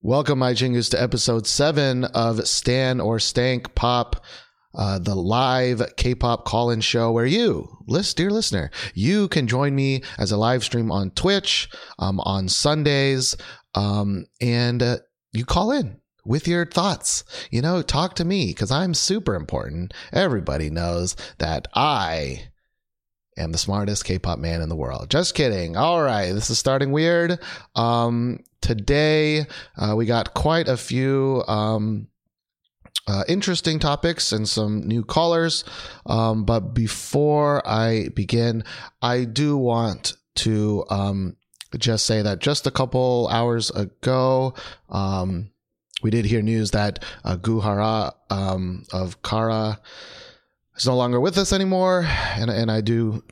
Welcome, my Jingus, to episode seven of Stan or Stank Pop, uh, the live K-pop call-in show where you, list, dear listener, you can join me as a live stream on Twitch um, on Sundays, um, and uh, you call in with your thoughts. You know, talk to me because I'm super important. Everybody knows that I am the smartest K-pop man in the world. Just kidding. All right, this is starting weird. Um, today uh, we got quite a few. Um, uh, interesting topics and some new callers. Um, but before I begin, I do want to um, just say that just a couple hours ago, um, we did hear news that uh, Goo Hara um, of Kara is no longer with us anymore, and and I do.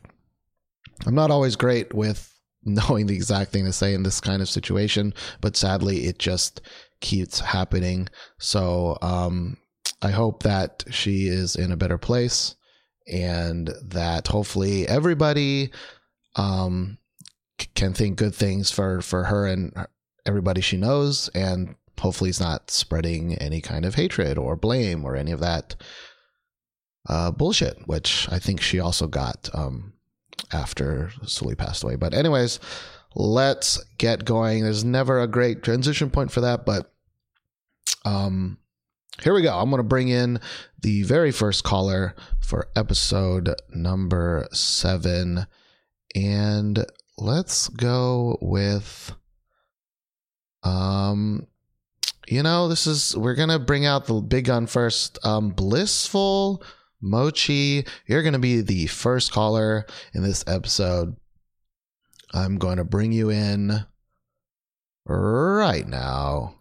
I'm not always great with knowing the exact thing to say in this kind of situation, but sadly, it just keeps happening. So um, I hope that she is in a better place, and that hopefully everybody um, c- can think good things for for her and everybody she knows, and hopefully it's not spreading any kind of hatred or blame or any of that uh, bullshit, which I think she also got um, after Sulli passed away. But, anyways, let's get going. There's never a great transition point for that, but um, here we go. I'm going to bring in the very first caller for episode number seven. And let's go with um you know, this is we're gonna bring out the big gun first. Um, blissful Mochi, you're gonna be the first caller in this episode. I'm going to bring you in right now.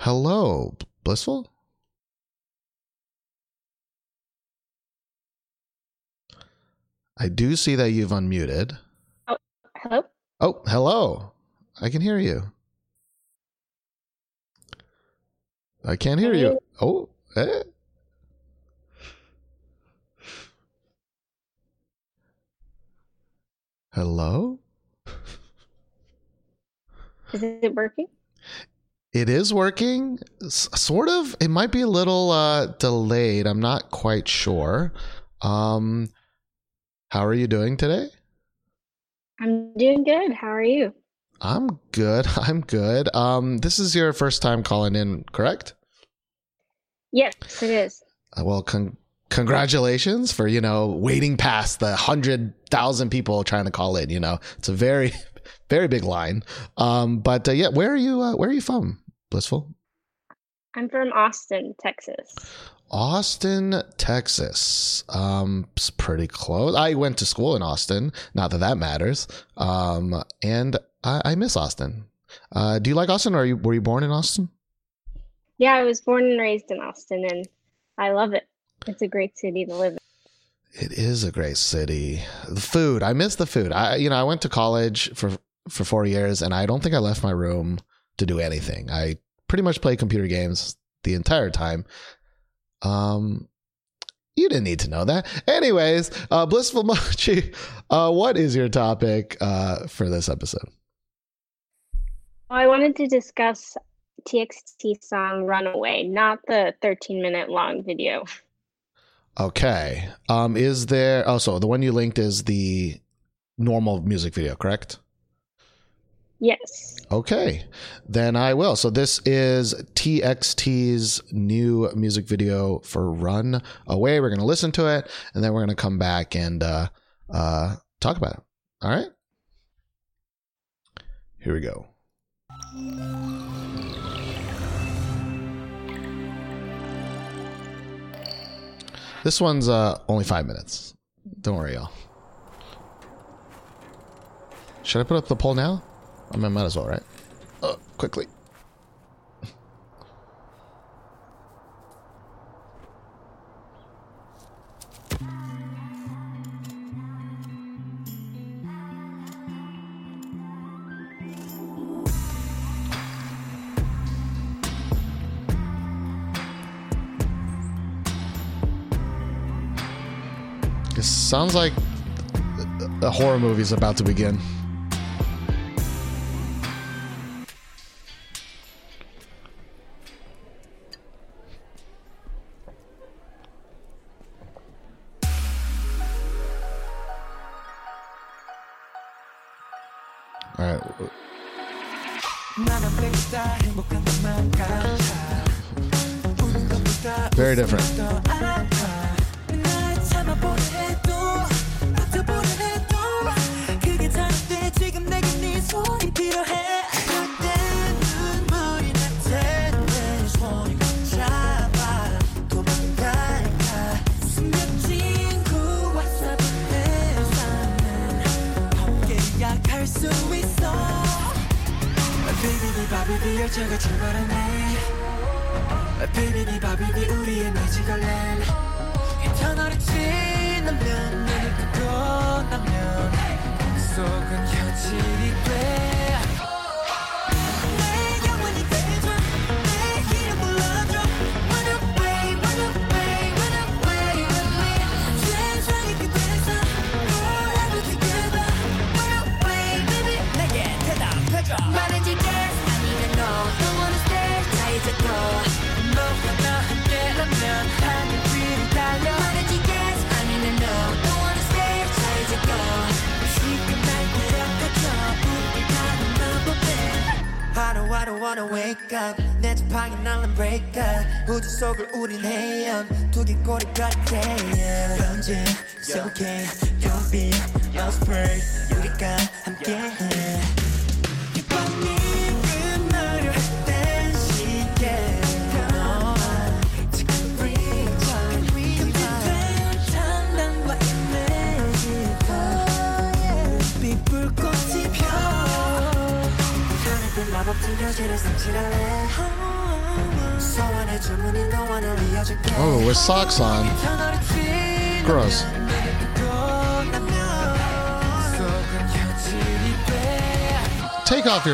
Hello, Blissful. I do see that you've unmuted. Oh, hello? Oh, hello. I can hear you. I can't hear you. Oh, eh. Hello? Is it working? It is working, S- sort of. It might be a little uh, delayed. I'm not quite sure. Um, how are you doing today? I'm doing good. How are you? I'm good. I'm good. Um, this is your first time calling in, correct? Yes, it is. Uh, well, con- congratulations for you know waiting past the hundred thousand people trying to call in. You know, it's a very, very big line. Um, but uh, yeah, where are you? Uh, where are you from, Blissful? I'm from Austin, Texas. Austin, Texas. Um, it's pretty close. I went to school in Austin. Not that that matters. Um, and I, I miss Austin. Uh, do you like Austin? Or are you were you born in Austin? Yeah, I was born and raised in Austin and I love it. It's a great city to live in. It is a great city. The food, I miss the food. I you know, I went to college for for 4 years and I don't think I left my room to do anything. I pretty much played computer games the entire time. Um you didn't need to know that. Anyways, uh Blissful Mochi, uh what is your topic uh for this episode? I wanted to discuss TXT song Runaway, not the 13 minute long video. Okay. Um is there also the one you linked is the normal music video, correct? Yes. Okay, then I will. So this is TXT's new music video for "Run Away." We're going to listen to it, and then we're going to come back and uh, uh, talk about it. All right. Here we go. This one's uh, only five minutes. Don't worry, y'all. Should I put up the poll now? I mean, might as well, right? Uh, quickly. Sounds like a horror movie is about to begin. All right. Very different.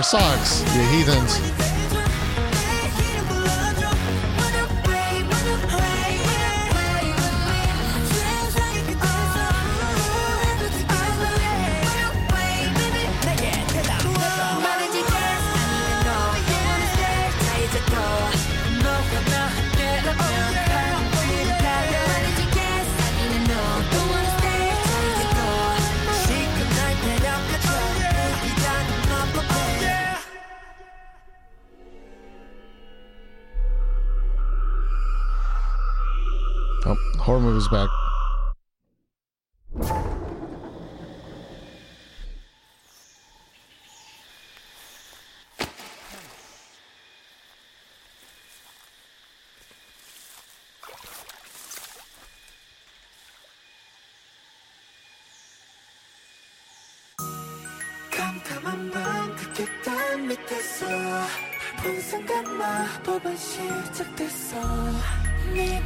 Socks, you heathens. 캄캄한 밤 그게 땅 밑에서 본 순간 마법은 시작됐어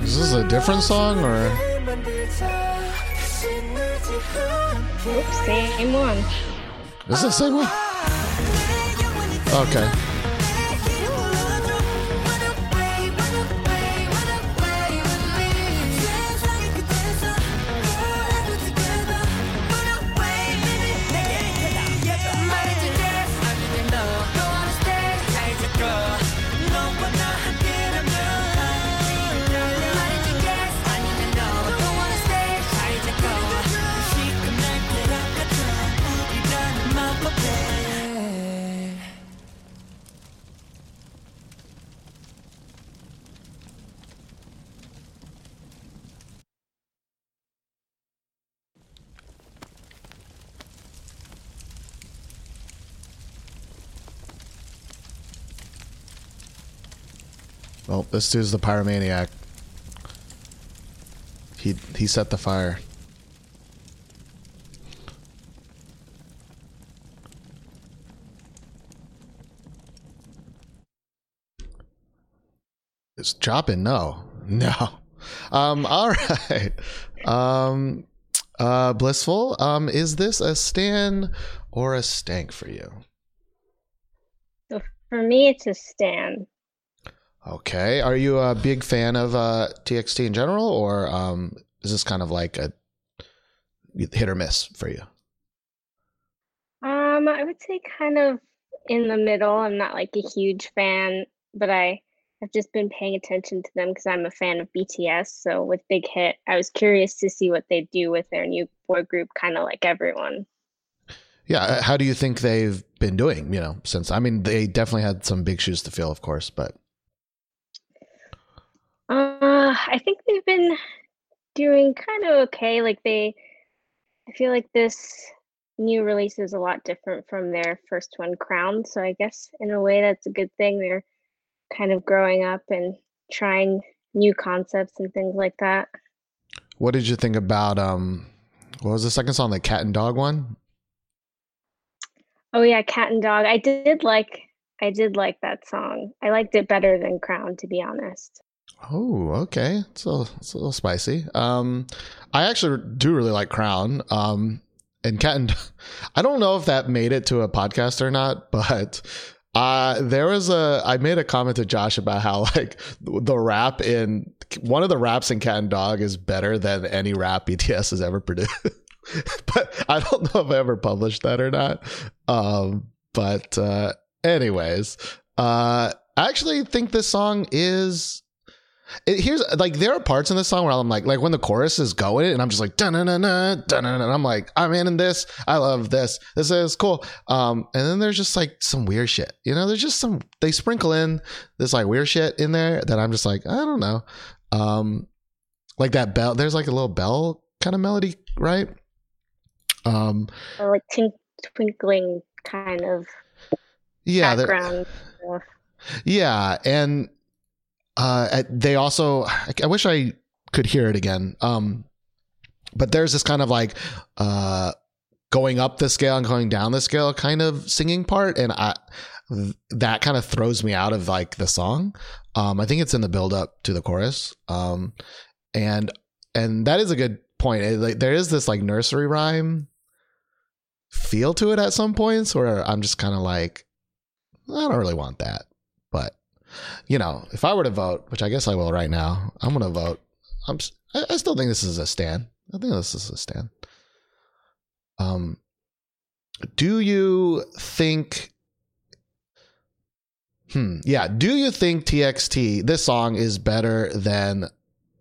Is this a different song or? Oops, same one. Is this the same one? Okay. This dude's the pyromaniac. He he set the fire. It's chopping. No, no. Um. All right. Um. Uh. Blissful. Um. Is this a stan or a stank for you? So for me, it's a stan. Okay. Are you a big fan of uh, TXT in general, or um, is this kind of like a hit or miss for you? Um, I would say kind of in the middle. I'm not like a huge fan, but I have just been paying attention to them because I'm a fan of BTS. So with Big Hit, I was curious to see what they do with their new boy group, kind of like everyone. yeah, how do you think they've been doing? You know, since I mean, they definitely had some big shoes to fill, of course, but Uh, I think they've been doing kind of okay. Like they, I feel like this new release is a lot different from their first one, Crown. So I guess in a way that's a good thing. They're kind of growing up and trying new concepts and things like that. what did you think about um, what was the second song, the cat and dog one? Oh yeah, Cat and Dog. I did like I did like that song. I liked it better than Crown, to be honest. Oh, okay. It's a, it's a little spicy. Um, I actually do really like Crown. Um, and Cat I don't know if that made it to a podcast or not, but uh, there was a I made a comment to Josh about how like the rap in one of the raps in Cat and Dog is better than any rap BTS has ever produced. but I don't know if I ever published that or not. Um, but uh, anyways, uh, I actually think this song is it, here's like there are parts in this song where I'm like like when the chorus is going and I'm just like dun dun dun dun dun and I'm like I'm in this. I love this. This is cool. Um and then there's just like some weird shit. You know there's just some they sprinkle in this like weird shit in there that I'm just like I don't know. Um like that bell there's like a little bell kind of melody right? Um Or like tink- twinkling kind of yeah background. Yeah, and uh, they also I, wish I could hear it again. Um, but there's this kind of like uh, going up the scale and going down the scale kind of singing part, and I that kind of throws me out of like the song. Um, I think it's in the build up to the chorus, um, and and that is a good point. It, like, there is this like nursery rhyme feel to it at some points where I'm just kind of like, I don't really want that. You know, if I were to vote, which I guess I will right now, I'm going to vote. I'm. I still think this is a stan. I think this is a stan. Um, do you think? Hmm. Yeah. Do you think TXT this song is better than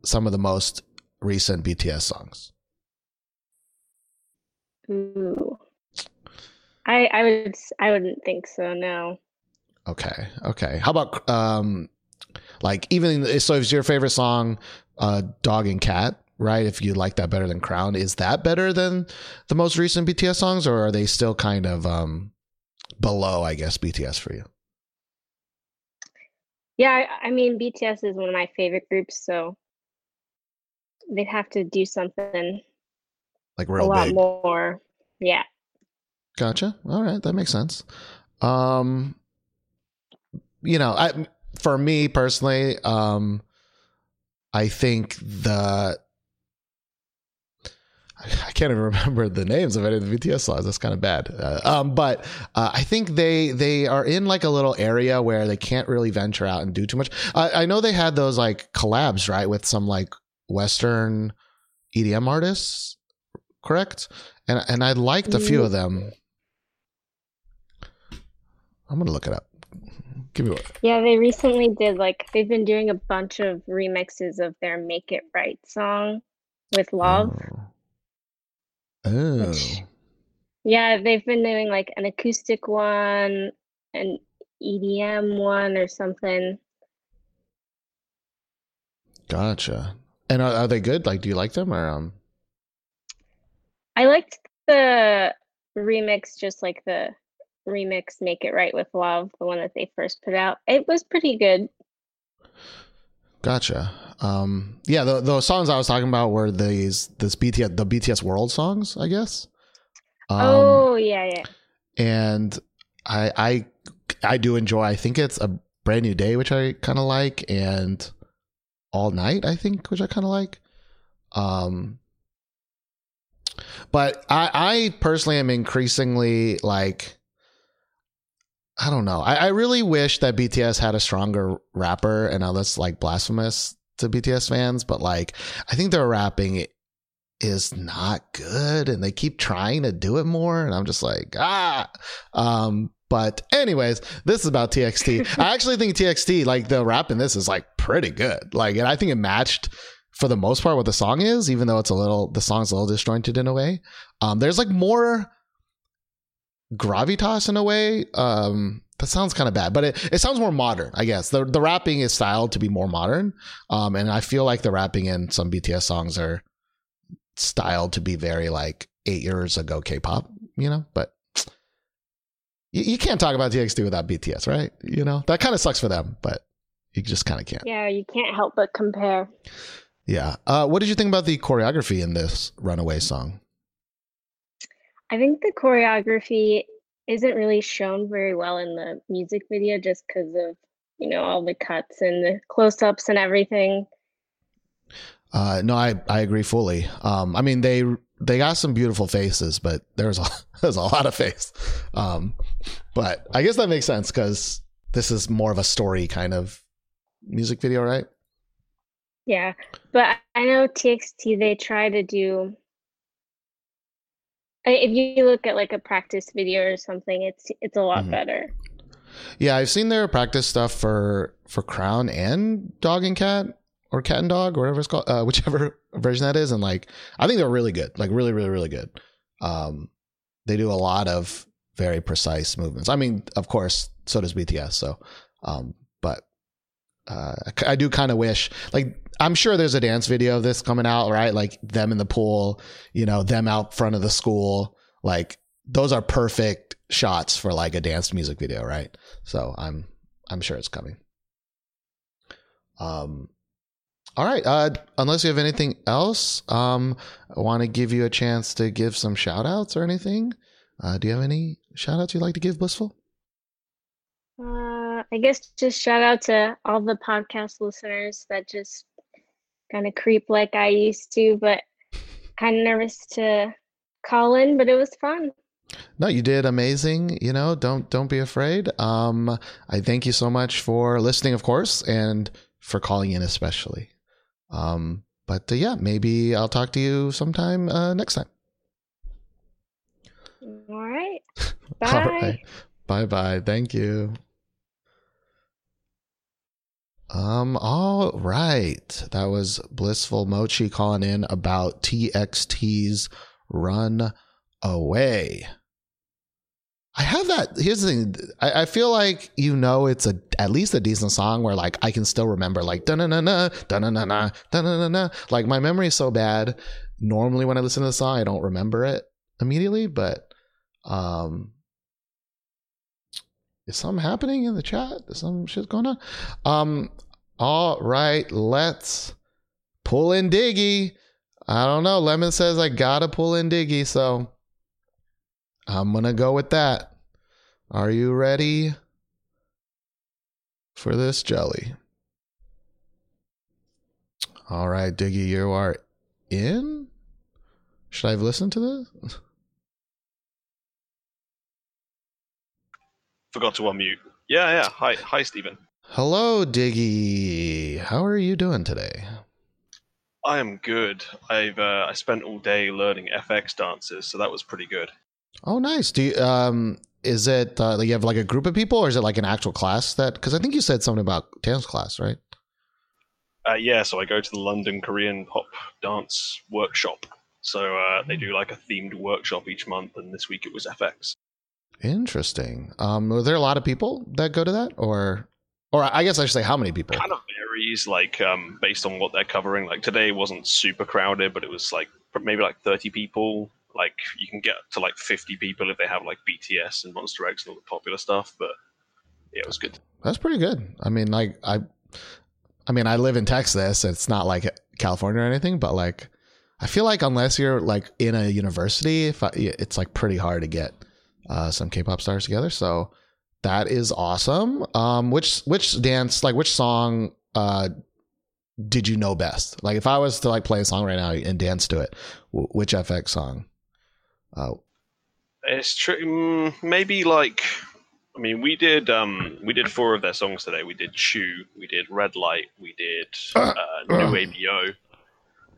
some of the most recent BTS songs? Ooh. I I would I wouldn't think so. No. Okay. Okay. How about um like even so if your favorite song uh Dog and Cat, right? If you like that better than Crown, is that better than the most recent BTS songs or are they still kind of um below, I guess, BTS for you? Yeah, I, I mean BTS is one of my favorite groups, so they'd have to do something Like a lot big. more. Yeah. Gotcha. All right, that makes sense. Um you know, I for me personally, um I think the I can't even remember the names of any of the BTS songs. That's kind of bad. Uh, um, but uh, I think they they are in like a little area where they can't really venture out and do too much. I, I know they had those like collabs, right, with some like Western EDM artists, correct? And and I liked a few of them. I'm gonna look it up. Give me one. Yeah, they recently did like they've been doing a bunch of remixes of their Make It Right song with Lauv. Oh. Which- Yeah, they've been doing like an acoustic one, an EDM one or something. Gotcha. And are, are they good? Like, do you like them or um? I liked the remix, just like the remix Make It Right with Lauv, the one that they first put out. It was pretty good. Gotcha. Um, yeah, the the songs I was talking about were these this BTS the BTS World songs, I guess. Um, oh, yeah, yeah. and I I I do enjoy. I think it's a brand new day, which I kind of like, and all night, I think, which I kind of like. Um, but I I personally am increasingly like. I don't know. I, I really wish that BTS had a stronger rapper, and now that's like blasphemous to BTS fans, but like I think their rapping is not good and they keep trying to do it more and i'm just like ah. Um but anyways this is about txt i actually think txt like the rap in this is like pretty good. Like and i think it matched for the most part what the song is even though it's a little the song's a little disjointed in a way. Um there's like more gravitas in a way. Um, that sounds kind of bad, but it, it sounds more modern, I guess. The the rapping is styled to be more modern. Um, and I feel like the rapping in some BTS songs are styled to be very like eight years ago K-pop, you know. But you, you can't talk about TXT without BTS, right? You know that kind of sucks for them, but you just kind of can't. Yeah, you can't help but compare. Yeah. Uh, what did you think about the choreography in this Runaway song? I think the choreography isn't really shown very well in the music video just because of, you know, all the cuts and the close ups and everything. Uh, no, I, I agree fully. Um, I mean, they they got some beautiful faces, but there's a there's a lot of face. Um, but I guess that makes sense because this is more of a story kind of music video, right? Yeah. But I know TXT, they try to do, if you look at like a practice video or something, it's it's a lot Mhm. better. Yeah, I've seen their practice stuff for for Crown and Dog and Cat or Cat and Dog, whatever it's called, uh, whichever version that is, and like I think they're really good, like really, really, really good. Um, they do a lot of very precise movements. I mean, of course, so does BTS. So, um, uh, I, do kind of wish, like, I'm sure there's a dance video of this coming out, right? Like them in the pool, you know, them out front of the school, like those are perfect shots for like a dance music video, right? So I'm I'm sure it's coming. Um all right, uh unless you have anything else, um I want to give you a chance to give some shout outs or anything. Uh do you have any shout outs you'd like to give Blissful? Uh, I guess just shout out to all the podcast listeners that just kind of creep like I used to, but kind of nervous to call in, but it was fun. No, you did amazing. You know, don't don't be afraid. Um, I thank you so much for listening, of course, and for calling in, especially. Um, but uh, yeah, maybe I'll talk to you sometime uh, next time. All right. All Bye. right. Bye bye. Thank you. Um, all right. That was Blissful Mochi calling in about TXT's Run Away. I have that. Here's the thing. I, I feel like you know it's a at least a decent song where like I can still remember like da na na na da na na na da na na na. Like my memory is so bad. Normally when I listen to the song, I don't remember it immediately, but um is something happening in the chat? Is some shit going on? Um, all right, let's pull in Diggy. I don't know. Lemon says I gotta pull in Diggy, so I'm gonna go with that. Are you ready for this jelly? All right, Diggy, you are in. Should I have listened to this? Forgot to unmute. Yeah, yeah. Hi, hi, Stephen. Hello, Diggy. How are you doing today? I am good. I've uh, I spent all day learning f(x) dances, so that was pretty good. Oh, nice. Do you um is it uh, you have like a group of people or is it like an actual class that because I think you said something about dance class, right? Uh, yeah, so I go to the London Korean pop dance workshop. So uh, they do like a themed workshop each month, and this week it was f(x). Interesting. Um were there a lot of people that go to that or or I guess I should say how many people? Kind of varies, like um, based on what they're covering. Like today wasn't super crowded, but it was like maybe like thirty people. Like you can get to like fifty people if they have like BTS and Monsta X and all the popular stuff. But yeah, it was good. That's pretty good. I mean like I I mean I live in Texas. It's not like California or anything, but like I feel like unless you're like in a university, if I, it's like pretty hard to get uh, some K-pop stars together. So that is awesome. Um, which which dance like which song uh did you know best? Like if I was to like play a song right now and dance to it, w- which f(x) song? Uh, It's true. Mm, maybe like, I mean, we did um we did four of their songs today. We did Chu, we did Red Light, we did uh, NU ABO,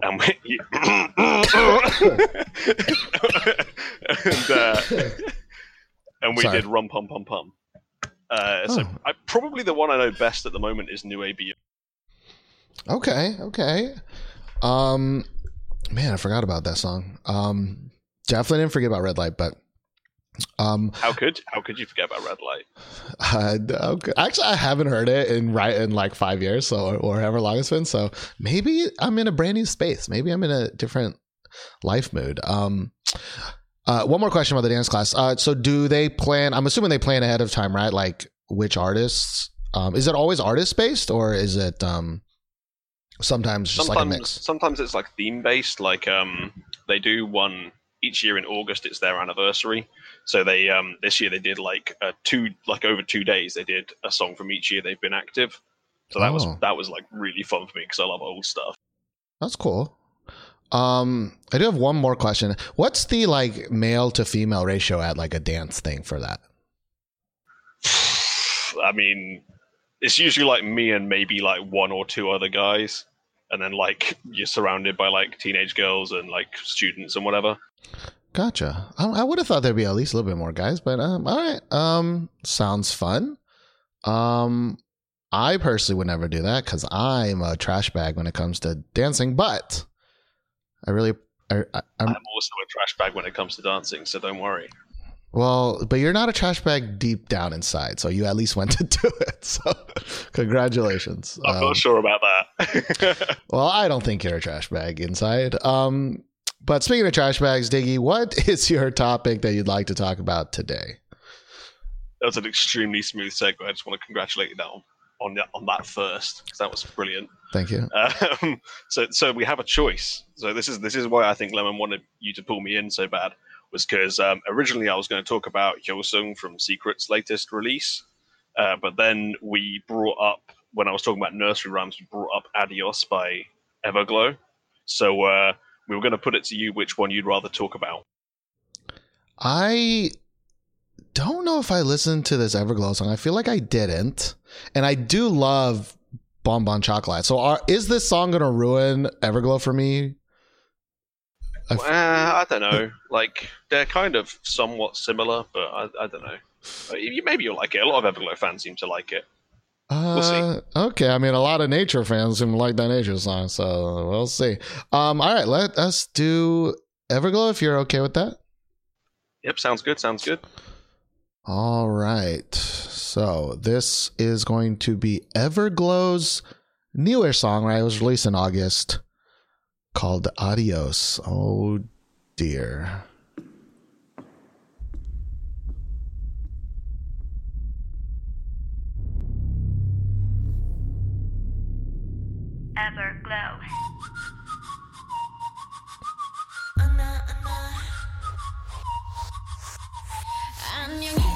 and we and, uh, and we Sorry. did Rum Pum Pum Pum. Uh, so Oh. I, probably the one I know best at the moment is NU ABO. Okay, okay. Um, man, I forgot about that song. Um, definitely didn't forget about Red Light, but Um, How could how could you forget about Red Light? uh, okay. Actually, I haven't heard it in right in like five years, so or, or however long it's been. So maybe I'm in a brand new space. Maybe I'm in a different life mood. Um, uh, one more question about the dance class. Uh, so do they plan? I'm assuming they plan ahead of time, right? Like which artists? Um, is it always artist based, or is it um, sometimes just sometimes like a mix? sometimes it's like theme based. Like um, they do one each year in August. It's their anniversary. So they um this year they did like uh, two like over two days they did a song from each year they've been active. So that was Oh. that was like really fun for me because I love old stuff. That's cool. Um, I do have one more question. What's the like male to female ratio at like a dance thing for that? I mean, it's usually like me and maybe like one or two other guys, and then like you're surrounded by like teenage girls and like students and whatever. Gotcha. I, I would have thought there'd be at least a little bit more guys, but um, all right. Um, sounds fun. Um, I personally would never do that because I'm a trash bag when it comes to dancing. But I really, I, I, I'm I'm also a trash bag when it comes to dancing, so don't worry. well, but you're not a trash bag deep down inside, so you at least went to do it. So, congratulations. I'm Um, not sure about that. Well, I don't think you're a trash bag inside. Um, but speaking of trash bags, Diggy, what is your topic that you'd like to talk about today? that was an extremely smooth segue. I just want to congratulate you now on that, on that first because that was brilliant. Thank you. Um, so so we have a choice. So this is this is why I think Lemon wanted you to pull me in so bad was because um, originally I was going to talk about Hyosung from Secret's latest release, uh, but then we brought up when I was talking about nursery rhymes, we brought up Adios by Everglow. So uh, we were going to put it to you which one you'd rather talk about. I don't know if I listened to this Everglow song. I feel like I didn't. And I do love Bonbon Chocolate. So are, is this song going to ruin Everglow for me? I f- Uh, I don't know. like they're kind of somewhat similar, but I, I don't know. Maybe you'll like it. A lot of Everglow fans seem to like it. We'll see. Uh, okay, I mean, a lot of nature fans seem to like that nature song, so we'll see. Um, all right, let us do Everglow if you're okay with that. Yep, sounds good. Sounds good. All right, so this is going to be Everglow's newer song, right? It was released in August, called Adios. Oh dear. Everglow. 안녕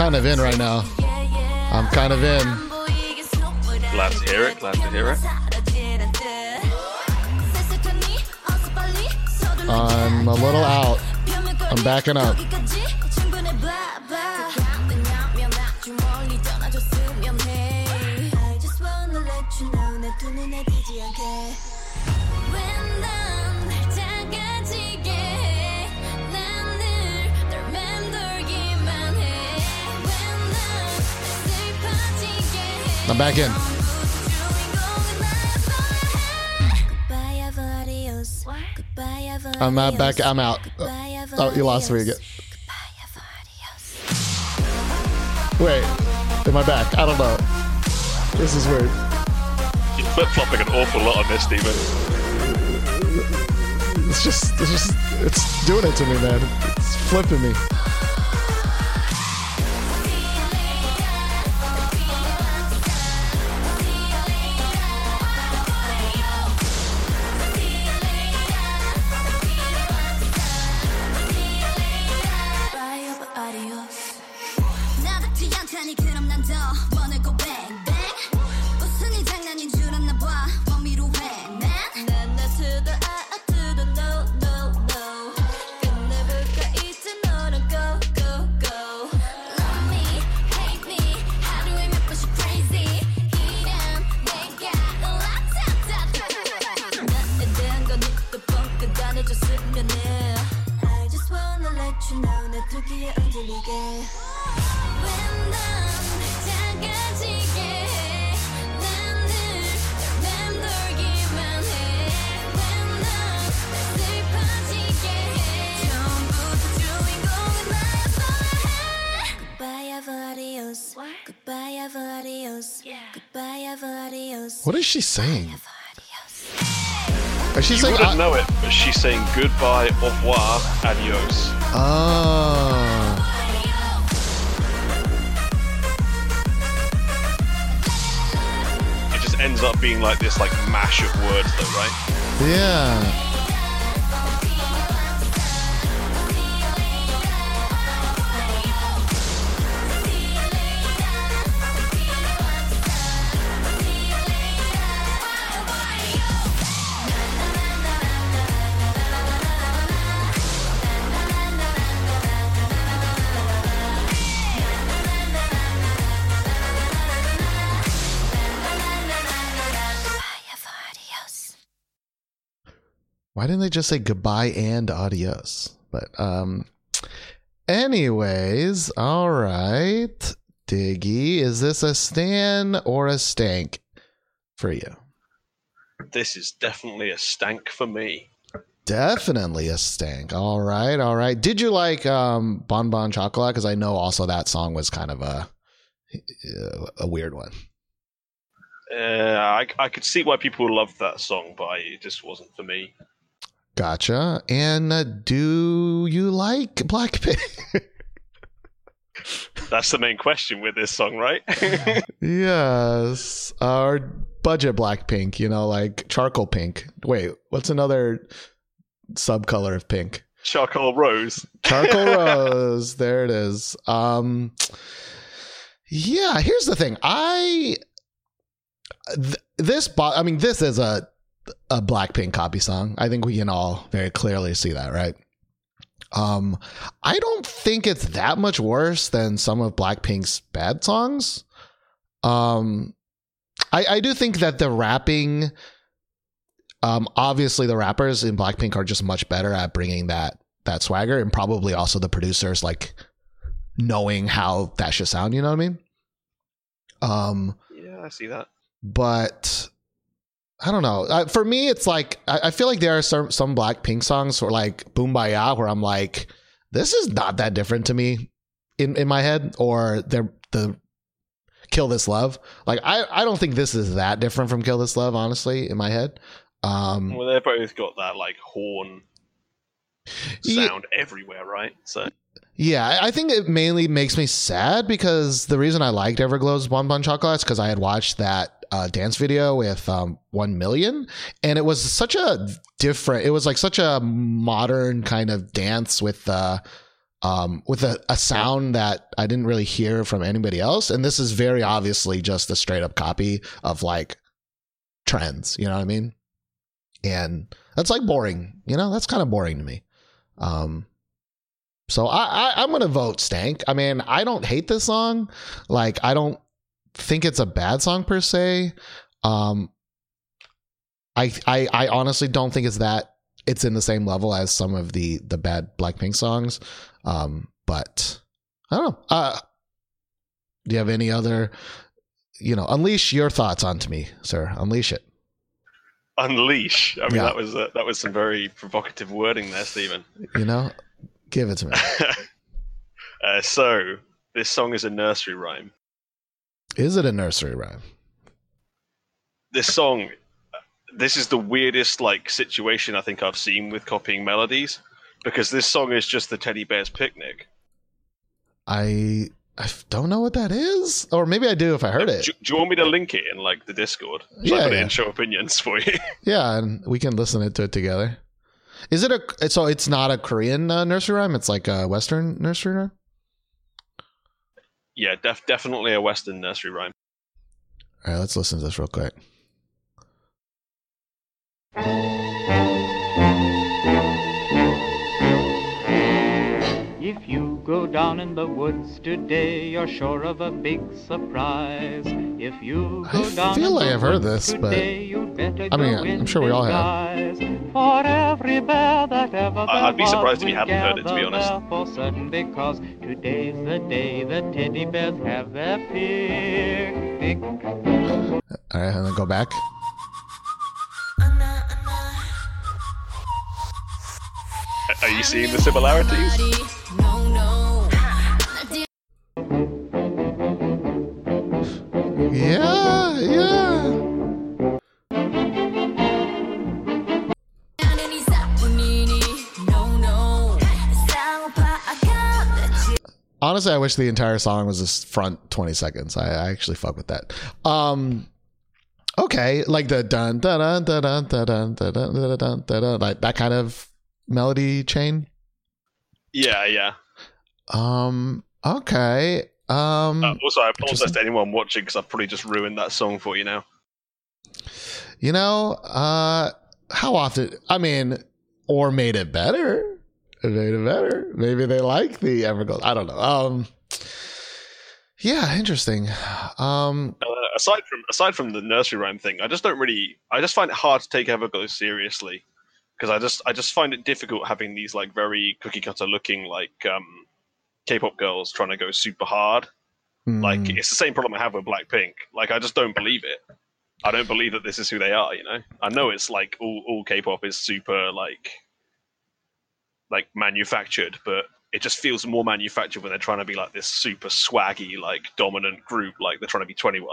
kind of in right now. I'm kind of in. Glad to hear it. Glad to hear it. I'm a little out. I'm backing up. I'm back in. I'm not back. I'm out. Uh, oh, you lost me again. Wait, am I back? I don't know. This is weird. You're flip flopping an awful lot on this, Steven. It's just, it's just, it's doing it to me, man. It's flipping me. What is she saying? Is she You saying? wouldn't uh, know it, but she's saying goodbye, au revoir, adios. Oh. It just ends up being like this like mash of words though, right? Yeah. Didn't they just say goodbye and adios? But um anyways, all right. Diggy, is this a stan or a stank for you? This is definitely a stank for me. Definitely a stank. All right, all right. Did you like um Bon Bon Chocolate? Because I know also that song was kind of a a weird one. Uh, I, I could see why people loved that song, but I, it just wasn't for me. Gotcha. And uh, do you like Blackpink? That's the main question with this song, right? yes. Our budget Blackpink, you know, like charcoal pink. Wait, what's another subcolor of pink? Charcoal Rose. Charcoal rose. There it is. Um Yeah, here's the thing. I th- this bo- I mean this is a a Blackpink copy song. I think we can all very clearly see that, right? Um I don't think it's that much worse than some of Blackpink's bad songs. Um I I do think that the rapping um obviously the rappers in Blackpink are just much better at bringing that that swagger and probably also the producers like knowing how that should sound, you know what I mean? Um Yeah, I see that. but I don't know. Uh, for me, it's like I, I feel like there are some some Blackpink songs or like Boombayah where I'm like, this is not that different to me in in my head, or they're the Kill This Love. Like I I don't think this is that different from Kill This Love, honestly, in my head. Um, Well, they've both got that like horn Yeah. sound everywhere, right? So Yeah, I- I think it mainly makes me sad because the reason I liked Everglow's Bon Bon Chocolate is because I had watched that uh, dance video with um, One Million, and it was such a different. It was like such a modern kind of dance with uh, um, with a, a sound that I didn't really hear from anybody else. And this is very obviously just a straight up copy of like trends. You know what I mean? And that's like boring. You know, that's kind of boring to me. Um, so I, I I'm gonna vote Stank. I mean, I don't hate this song. Like I don't think it's a bad song per se. Um I I I honestly don't think it's that it's in the same level as some of the the bad Blackpink songs. Um but I don't know. Uh do you have any other you know, unleash your thoughts onto me, sir. Unleash it. unleash. I mean, Yeah. that was uh, that was some very provocative wording there, Stephen. You know? Give it to me. uh, so this song is a nursery rhyme. Is it a nursery rhyme? This song, this is the weirdest like situation I think I've seen with copying melodies, because this song is just the teddy bear's picnic. I I don't know what that is, or maybe I do if I heard it. Do, do you want me to link it in like the Discord? Yeah, I put it yeah. in show opinions for you? Yeah, and we can listen it to it together. Is it a so it's not a Korean uh, nursery rhyme? It's like a Western nursery rhyme. Yeah, def- definitely a Western nursery rhyme. All right, let's listen to this real quick. If you go down in the woods today, you're sure of a big surprise. If you I down feel like I've heard this, but- today, you'd I mean, I'm sure we all have. disguise. For every bear that ever I- I'd be surprised if you hadn't heard it, to be honest. For certain, because today's the day the teddy bears have their picnic. All right, and then go back. Are you seeing the similarities? No, honestly, I wish the entire song was this front 20 seconds. I, I actually fuck with that. Um, okay, like the dun dun dun dun dun dun dun dun dun dun dun dun, like that kind of melody chain. Yeah, yeah. Um, okay. Um, Uh, also, I apologize to anyone watching because I've probably just ruined that song for you now. you know, uh, how often? I mean, or made it better. It made it better. Maybe they like the Everglow. I don't know. Um, yeah, interesting. Um, Uh, aside from aside from the nursery rhyme thing, I just don't really. I just find it hard to take Everglow seriously because I just I just find it difficult having these like very cookie cutter looking like um, K-pop girls trying to go super hard. Like mm, it's the same problem I have with Blackpink. Like I just don't believe it. I don't believe that this is who they are. You know, I know it's like all all K-pop is super like like manufactured, but it just feels more manufactured when they're trying to be like this super swaggy like dominant group. Like they're trying to be 2NE1.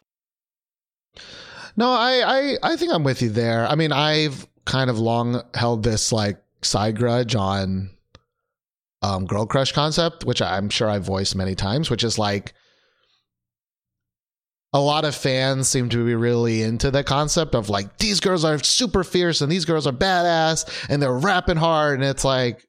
No, I, I I think I'm with you there. I mean, I've kind of long held this like side grudge on um girl crush concept, which I'm sure I've voiced many times, which is like a lot of fans seem to be really into the concept of like these girls are super fierce and these girls are badass and they're rapping hard and it's like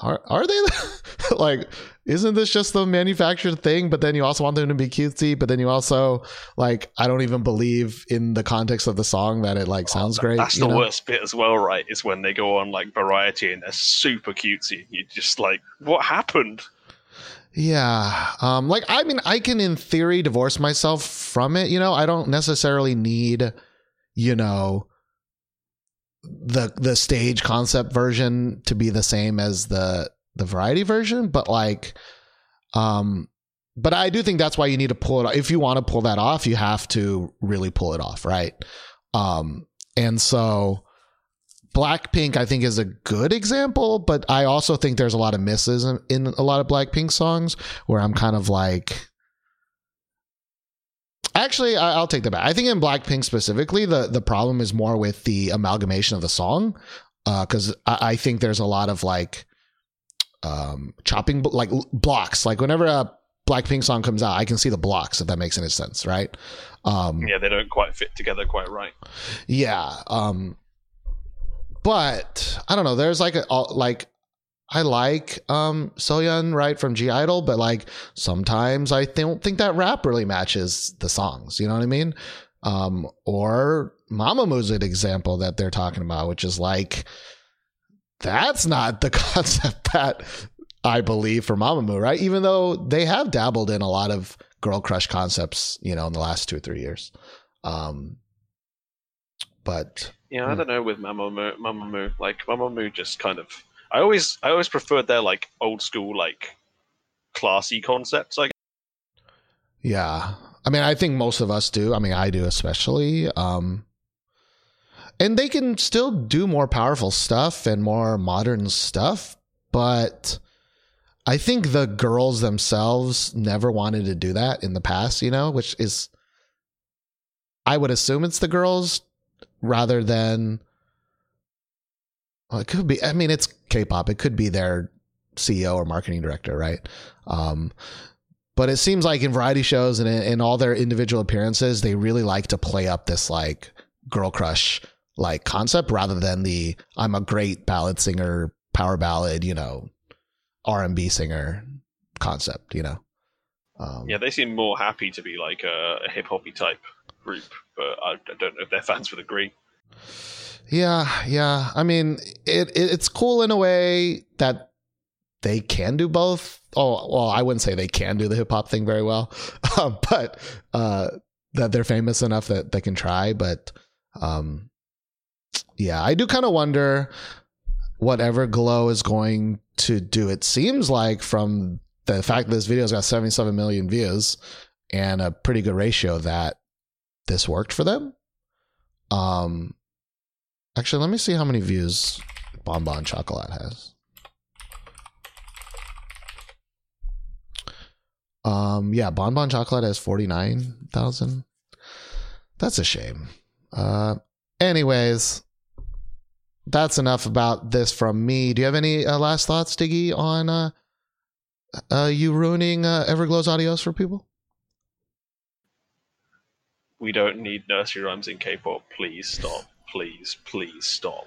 are are they like isn't this just the manufactured thing but then you also want them to be cutesy but then you also like I don't even believe in the context of the song that it like sounds great. That's the know? worst bit as well, right? Is when they go on like variety and they're super cutesy. You just like, what happened? Yeah. Um like I mean I can in theory divorce myself from it, you know. I don't necessarily need you know the the stage concept version to be the same as the the variety version, but like um but I do think that's why you need to pull it off. If you want to pull that off, you have to really pull it off, right? Um and so Blackpink, I think, is a good example, but I also think there's a lot of misses in, in a lot of Blackpink songs where I'm kind of like. Actually, I, I'll take that back. I think in Blackpink specifically, the the problem is more with the amalgamation of the song, because I, I think there's a lot of like um chopping like blocks. Like whenever a Blackpink song comes out, I can see the blocks. If that makes any sense, right? Um, Yeah, they don't quite fit together quite right. yeah. Um but I don't know, there's like a like I like um Soyeon right from (G)I-DLE, but like sometimes I don't think that rap really matches the songs, you know what I mean? Um or Mamamoo an example that they're talking about, which is like that's not the concept that I believe for Mamamoo, right? Even though they have dabbled in a lot of girl crush concepts, you know, in the last two or three years. Um but Yeah, I Hmm. don't know with Mamamoo. Mamamoo, like Mamamoo, just kind of. I always, I always preferred their like old school, like classy concepts. I Yeah. I mean, I think most of us do. I mean, I do especially. Um and they can still do more powerful stuff and more modern stuff, but I think the girls themselves never wanted to do that in the past, you know, which is I would assume it's the girls rather than well, it could be I mean, it's K-pop. It could be their CEO or marketing director, right? Um but it seems like in variety shows and in, all their individual appearances, they really like to play up this like girl crush like concept rather than the I'm a great ballad singer, power ballad, you know, R and B singer concept, you know. Um, yeah, they seem more happy to be like a, a hip hoppy type group, but I, I don't know if their fans would agree. Yeah, yeah. I mean, it, it it's cool in a way that they can do both. Oh, well, I wouldn't say they can do the hip hop thing very well, um, but uh, that they're famous enough that they can try. But um, yeah, I do kind of wonder what Everglow is going to do. It seems like from the fact that this video's got 77 million views and a pretty good ratio that this worked for them. Um, Actually, let me see how many views Bonbon Chocolate has. Um, yeah, Bonbon Chocolate has forty nine thousand. That's a shame. Uh, anyways, that's enough about this from me. Do you have any uh, last thoughts, Diggy, on uh, uh, you ruining uh, Everglow's audios for people? We don't need nursery rhymes in K-pop. Please stop. Please, please stop.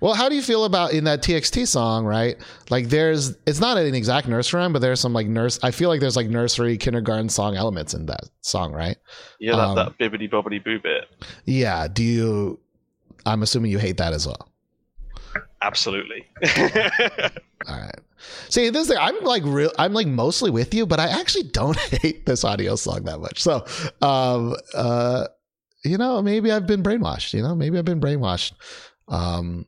Well, how do you feel about in that TXT song, right? Like there's it's not an exact nursery rhyme, but there's some like nurse I feel like there's like nursery kindergarten song elements in that song, right? Yeah, that, Um, that bibbity bobbity boo bit. Yeah. Do you I'm assuming you hate that as well. Absolutely. All right. See, this thing, I'm like real I'm like mostly with you, but I actually don't hate this audio song that much. So um uh you know, maybe I've been brainwashed, you know, maybe I've been brainwashed. Um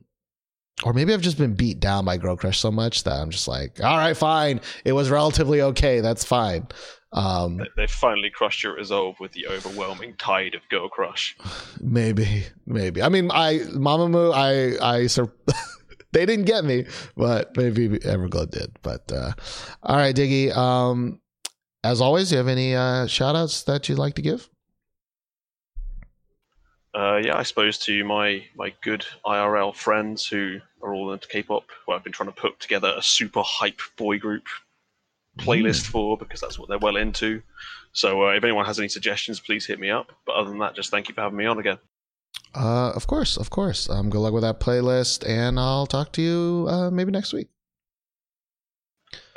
or maybe I've just been beat down by Girl Crush so much that I'm just like, all right, fine. It was relatively okay. That's fine. Um, They- finally crushed your resolve with the overwhelming tide of Girl Crush. maybe, maybe. I mean, I Mamamoo, I, I, sur- they didn't get me, but maybe Everglow did. But uh, all right, Diggy. Um, as always, do you have any uh, shout outs that you'd like to give? Uh, yeah, I suppose to my my good IRL friends who are all into K-pop, who I've been trying to put together a super hype boy group playlist for because that's what they're well into. So uh, if anyone has any suggestions, please hit me up. But other than that, just thank you for having me on again. Uh, of course, of course. Um, good luck with that playlist, and I'll talk to you uh, maybe next week.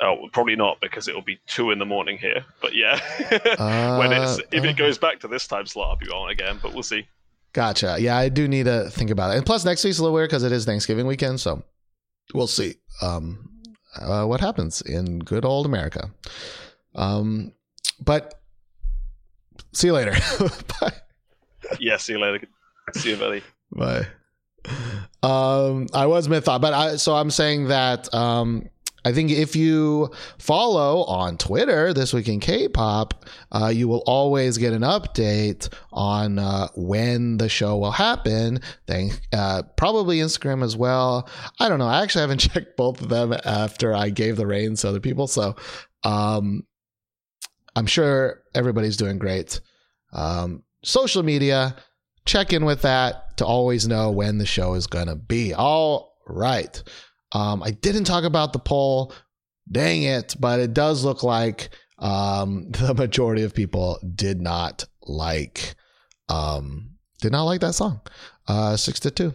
Oh, probably not because it'll be two in the morning here. But yeah, when it's Uh, if uh. it goes back to this time slot, I'll be on again. But we'll see. Gotcha. Yeah, I do need to think about it. And plus, next week's a little weird because it is Thanksgiving weekend, so we'll see um, uh, what happens in good old America. Um, but see you later. Bye. Yeah, see you later. See you, buddy. Bye. Um, I was mid thought, but I so I'm saying that um, I think if you follow on Twitter this week in K-pop, uh, you will always get an update on uh, when the show will happen. Thank uh, probably Instagram as well. I don't know. I actually haven't checked both of them after I gave the reins to other people, so um, I'm sure everybody's doing great. Um, social media check in with that to always know when the show is going to be. All right. Um, I didn't talk about the poll. Dang it. But it does look like um, the majority of people did not like um, did not like that song. Uh, six to two.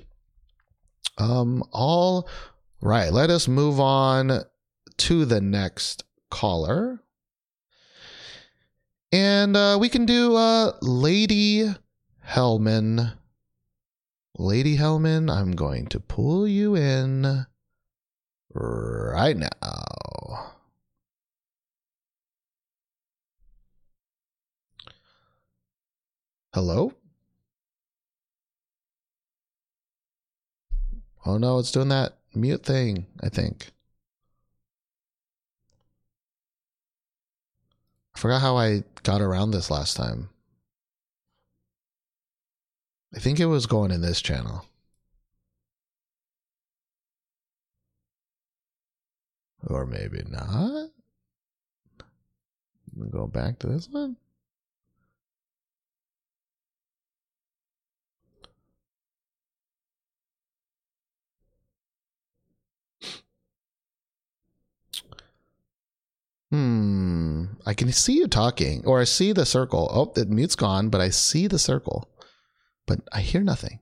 Um, all right. Let us move on to the next caller. And uh, we can do uh, Lady Hellman. Lady Hellman, I'm going to pull you in right now. Hello? Oh no, it's doing that mute thing, I think. I forgot how I got around this last time. I think it was going in this channel. Or maybe not. Go back to this one. Hmm. I can see you talking, or I see the circle. Oh, the mute's gone, but I see the circle, but I hear nothing.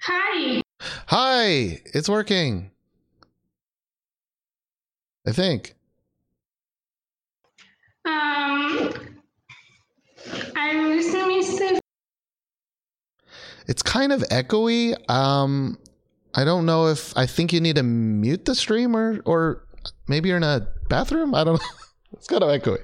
Hi. Hi, it's working. I think. Um, I'm listening to It's kind of echoey. Um, I don't know if I think you need to mute the stream or or maybe you're in a bathroom. I don't know. It's kind of echoey.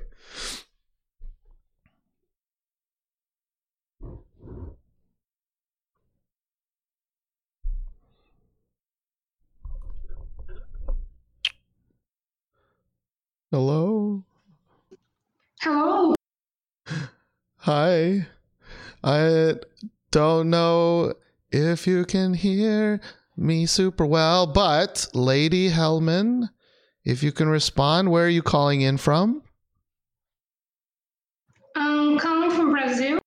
Hello. Hello. Hi. I don't know if you can hear me super well, but Lady Hellman, if you can respond, where are you calling in from? I'm calling from Brazil.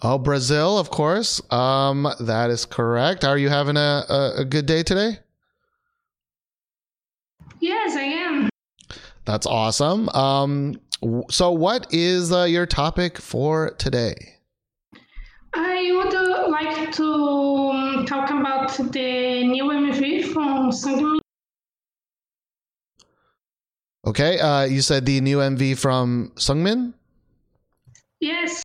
Oh, Brazil, of course. Um, that is correct. Are you having a, a, a good day today? Yes, I am. That's awesome. Um, so, what is uh, your topic for today? I would uh, like to um, talk about the new MV from Sungmin. Okay, uh, you said the new MV from Sungmin. Yes,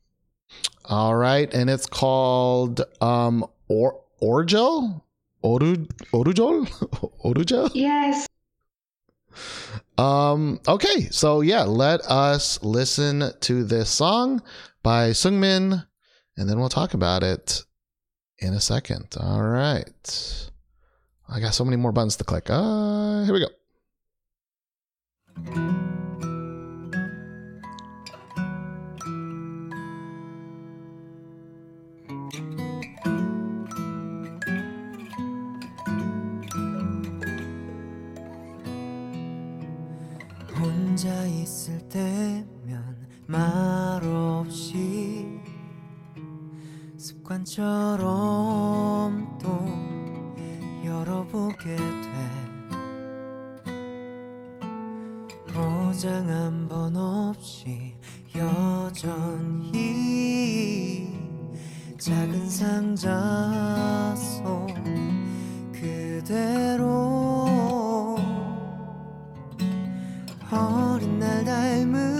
All right, and it's called um or Orjo? Oru Orujol? Orujo? yes. Um okay, so yeah, let us listen to this song by Sungmin and then we'll talk about it in a second. All right. I got so many more buttons to click. Uh here we go. 혼자 있을 때면 말없이 습관처럼 또 열어보게 돼. 포장 한 번 없이 여전히 작은 상자 속 그대로 어린 날 닮은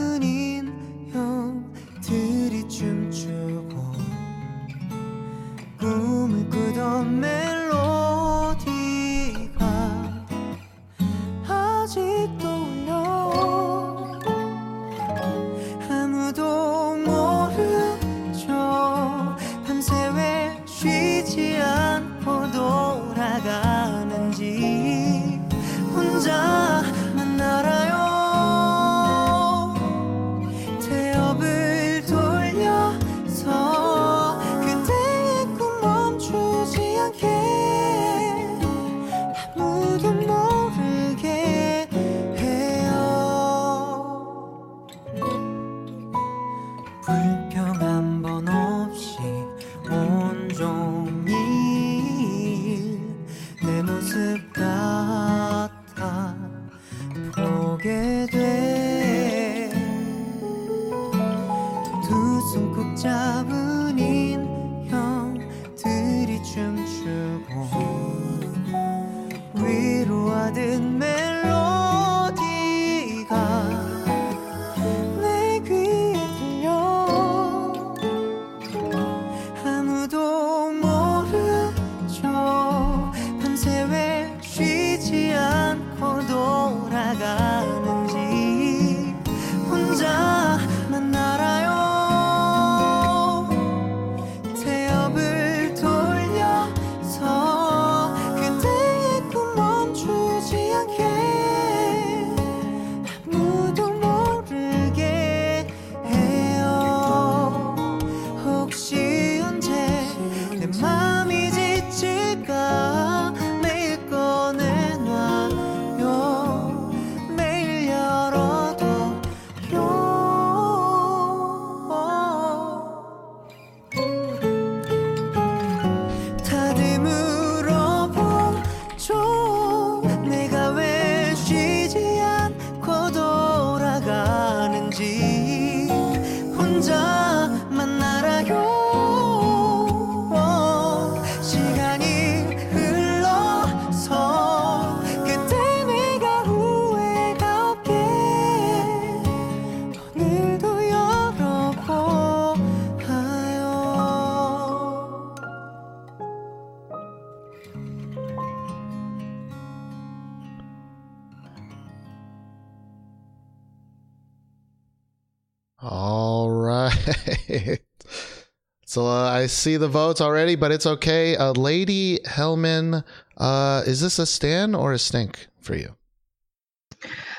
I see the votes already, but it's okay. Uh, Lady Hellman, uh, is this a stan or a stink for you?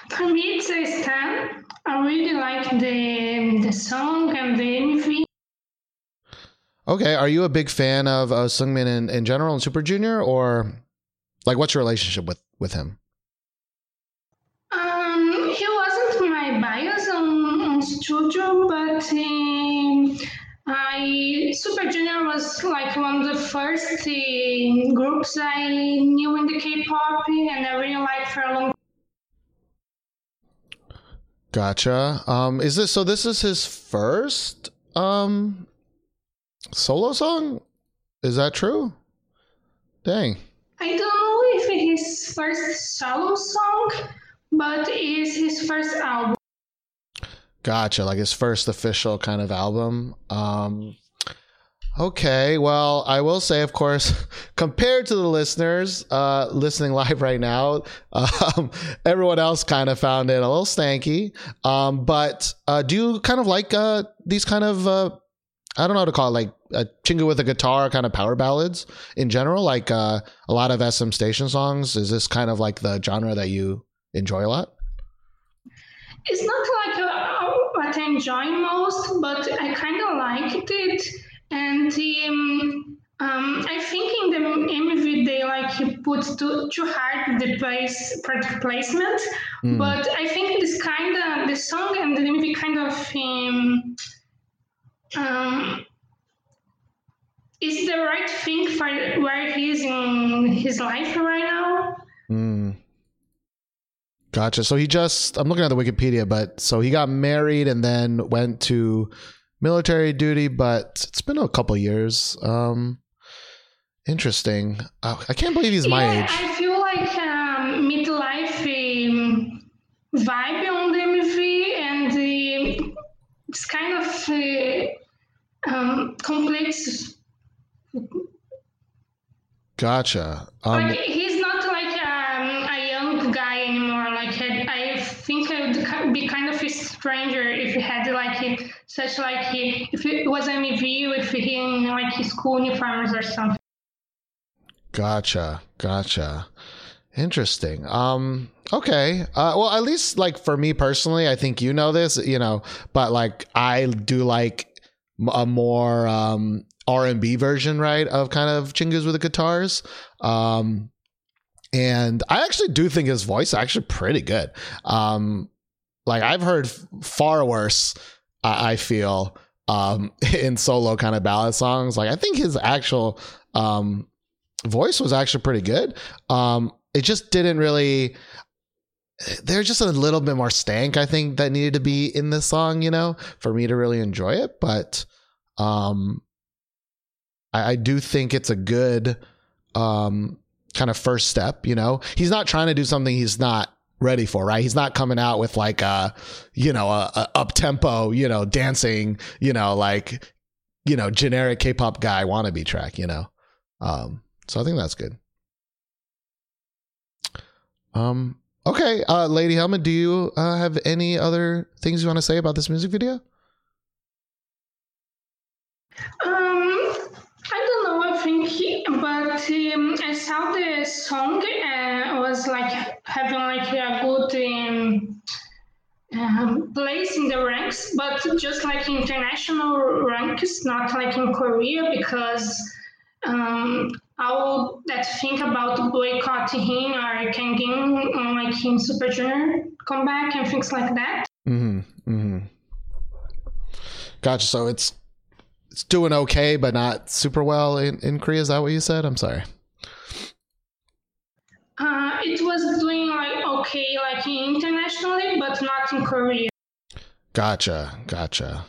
For me, it's a stan. I really like the the song and the MV. Okay, are you a big fan of uh, Sungmin in, in general and Super Junior, or like what's your relationship with with him? Um, he wasn't my bias on, on studio, but um, I Super Junior was like one of the first uh, groups I knew in the K-pop, and I really liked for a long Gotcha. Um, is this so? This is his first um solo song. Is that true? Dang. I don't know if it's his first solo song, but it's his first album. Gotcha. Like his first official kind of album. Um, okay. Well, I will say, of course, compared to the listeners uh, listening live right now, um, everyone else kind of found it a little stanky. Um, but uh, do you kind of like uh, these kind of, uh, I don't know how to call it, like a chingu with a guitar kind of power ballads in general? Like uh, a lot of SM station songs. Is this kind of like the genre that you enjoy a lot? It's not like uh, what I enjoy most, but I kind of liked it. And um, um, I think in the MV they like he put too, too hard the place product placement, Mm. but I think this kind of the song and the MV kind of um, um, is the right thing for where he is in his life right now. Mm. Gotcha. So he just, I'm looking at the Wikipedia, but so he got married and then went to military duty, but it's been a couple years. Um, interesting. Uh, I can't believe he's my yeah, age. I feel like um, midlife um, vibe on the MV, and uh, it's kind of uh, um, complex. Gotcha. Um, like he's not like um, a young guy anymore. Like I, I think I would ki- be kind of a stranger if he had like such like if it was MV with him like his school uniforms or something. Gotcha. Gotcha. Interesting. Um okay. Uh well at least like for me personally, I think you know this, you know, but like I do like a more um R&B version, right, of kind of Chingus with the guitars. Um and I actually do think his voice actually pretty good. Um like I've heard far worse I, I feel um in solo kind of ballad songs. Like I think his actual um voice was actually pretty good. Um, it just didn't really. There's just a little bit more stank, I think, that needed to be in this song, you know, for me to really enjoy it. But um, I, I do think it's a good um, kind of first step. You know, he's not trying to do something he's not ready for, right? He's not coming out with like a, you know, a, a up tempo, you know, dancing, you know, like, you know, generic K-pop guy wannabe track, you know. Um, so I think that's good. Um, okay, uh, Lady Helmet, do you uh, have any other things you want to say about this music video? Um, think, but um, I saw the song and was like having like a good um, um, place in the ranks, but just like international ranks, not like in Korea, because um, all that think about boycotting him or Kangin on like in Super Junior comeback and things like that. Mm-hmm. Mm-hmm. Gotcha. So it's it's doing okay, but not super well in, in Korea. Is that what you said? I'm sorry. Uh, it was doing like okay, like internationally, but not in Korea. Gotcha. Gotcha.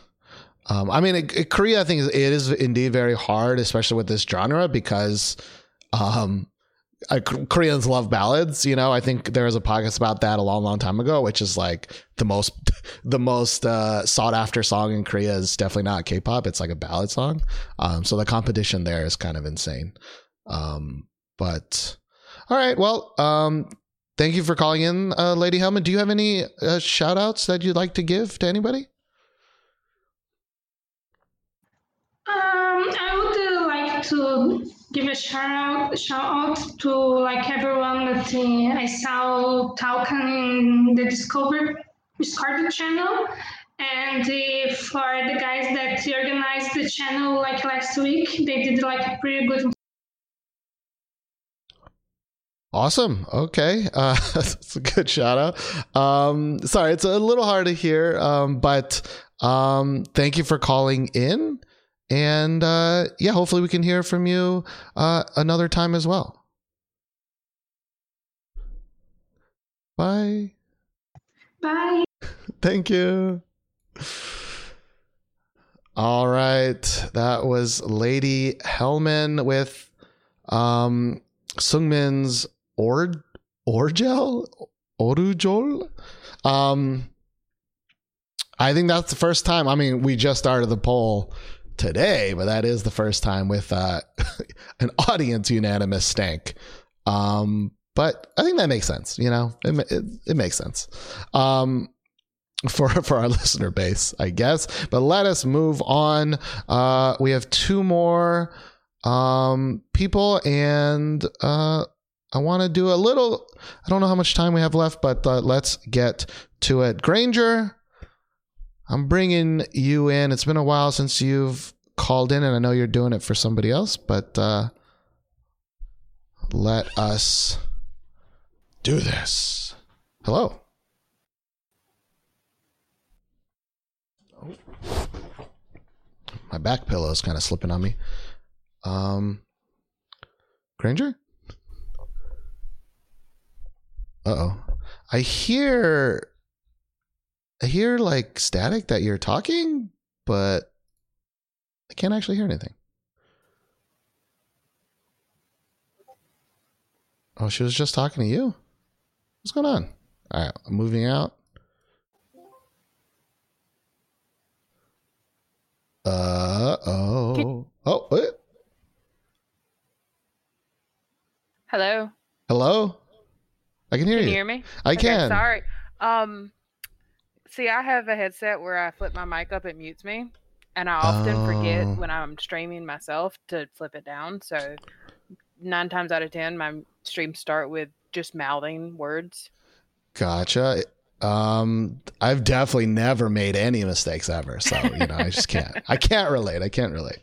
Um, I mean, it, it- Korea, I think it is indeed very hard, especially with this genre, because um, uh, Koreans love ballads. You know, I think there was a podcast about that a long, long time ago, which is like the most, the most uh, sought after song in Korea is definitely not K-pop. It's like a ballad song. Um, so the competition there is kind of insane. Um, but all right, well, um, thank you for calling in, uh, Lady Helmet. Do you have any uh, shout outs that you'd like to give to anybody? Um, I would uh, like to give a shout out, shout out to like everyone that uh, I saw talking in the Discover Discovery channel, and uh, for the guys that organized the channel like last week, they did like a pretty good. Awesome. Okay. Uh, that's a good shout out. Um, sorry, it's a little hard to hear, um, but um, thank you for calling in. And uh, yeah, hopefully we can hear from you uh, another time as well. Bye. Bye. Thank you. All right. That was Lady Hellman with um Sungmin's Or Orgel? Orujol? Um I think that's the first time. I mean, we just started the poll today, but that is the first time with uh an audience unanimous stank. Um but I think that makes sense, you know. It it, it makes sense. Um for for our listener base, I guess. But let us move on. Uh, we have two more um, people, and uh, I want to do a little. I don't know how much time we have left, but uh, let's get to it. Granger, I'm bringing you in. It's been a while since you've called in, and I know you're doing it for somebody else, but uh, let us do this. Hello. my back pillow is kind of slipping on me. Um, Granger. Uh oh, I hear, I hear like static that you're talking, but I can't actually hear anything. Oh, she was just talking to you. What's going on? All right, I'm moving out. Uh oh. Oh, what? Hello. hello. I can hear Can you. you hear me? I Okay, can. Sorry. Um, see, I have a headset where I flip my mic up, it mutes me, and I often forget Oh. when I'm streaming myself to flip it down. So nine times out of ten, my streams start with just mouthing words. Gotcha. Um, I've definitely never made any mistakes ever, so you know, I just can't. I can't relate. I can't relate.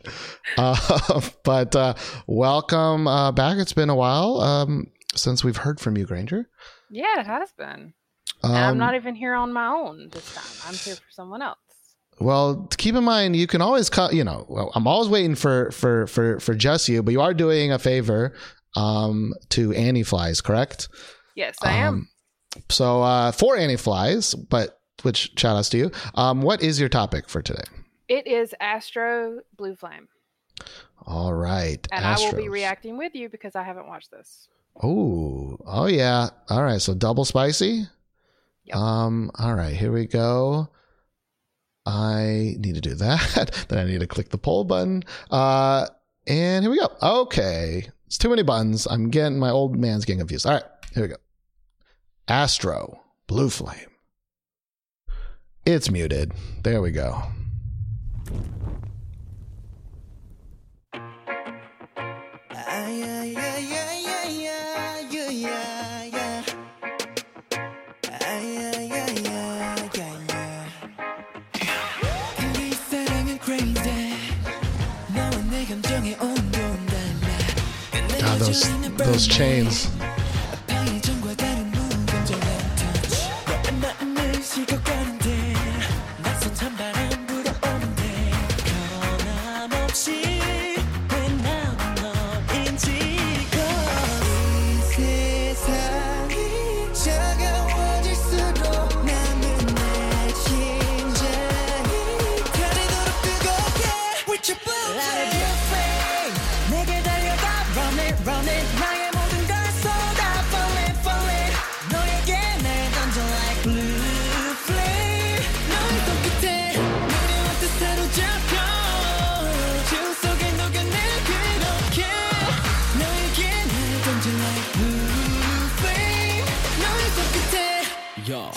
Uh, but uh, welcome uh, back. It's been a while um, since we've heard from you, Granger. Yeah, it has been. Um, I'm not even here on my own this time. I'm here for someone else. Well, keep in mind you can always cut. You know, well, I'm always waiting for for for for just you, but you are doing a favor um, to Annie Flies, correct? Yes, I am. Um, so uh, for Annie Flies, but which shout outs to you. Um, what is your topic for today? It is Astro Blue Flame, All right, and I will be reacting with you because I haven't watched this. Oh, oh yeah. All right, so double spicy. Um. All right, here we go. I need to do that. then I need to click the poll button. Uh, and here we go. Okay, it's too many buttons. I'm getting my old man's getting confused. All right, here we go. Astro Blue Flame. It's muted. There we go. Those those chains.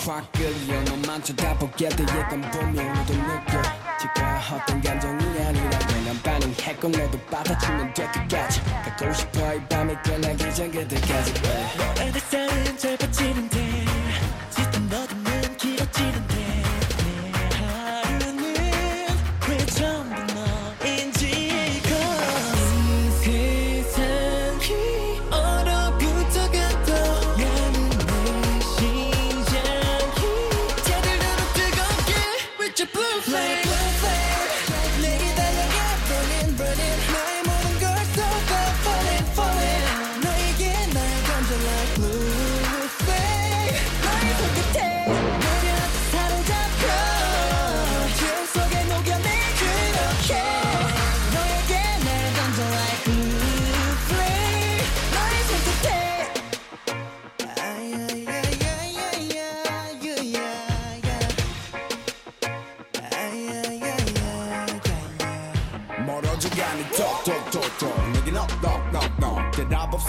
확 끌려 너만 쳐다보게 돼 약간 보면 너도 느껴 지가 어떤 감정이 아니라 난 반응했고 너도 받아주면 될 끝까지 갖고 싶어 이 밤이 끝나기 전 그때까지 너의 뱃살은 짧아지는데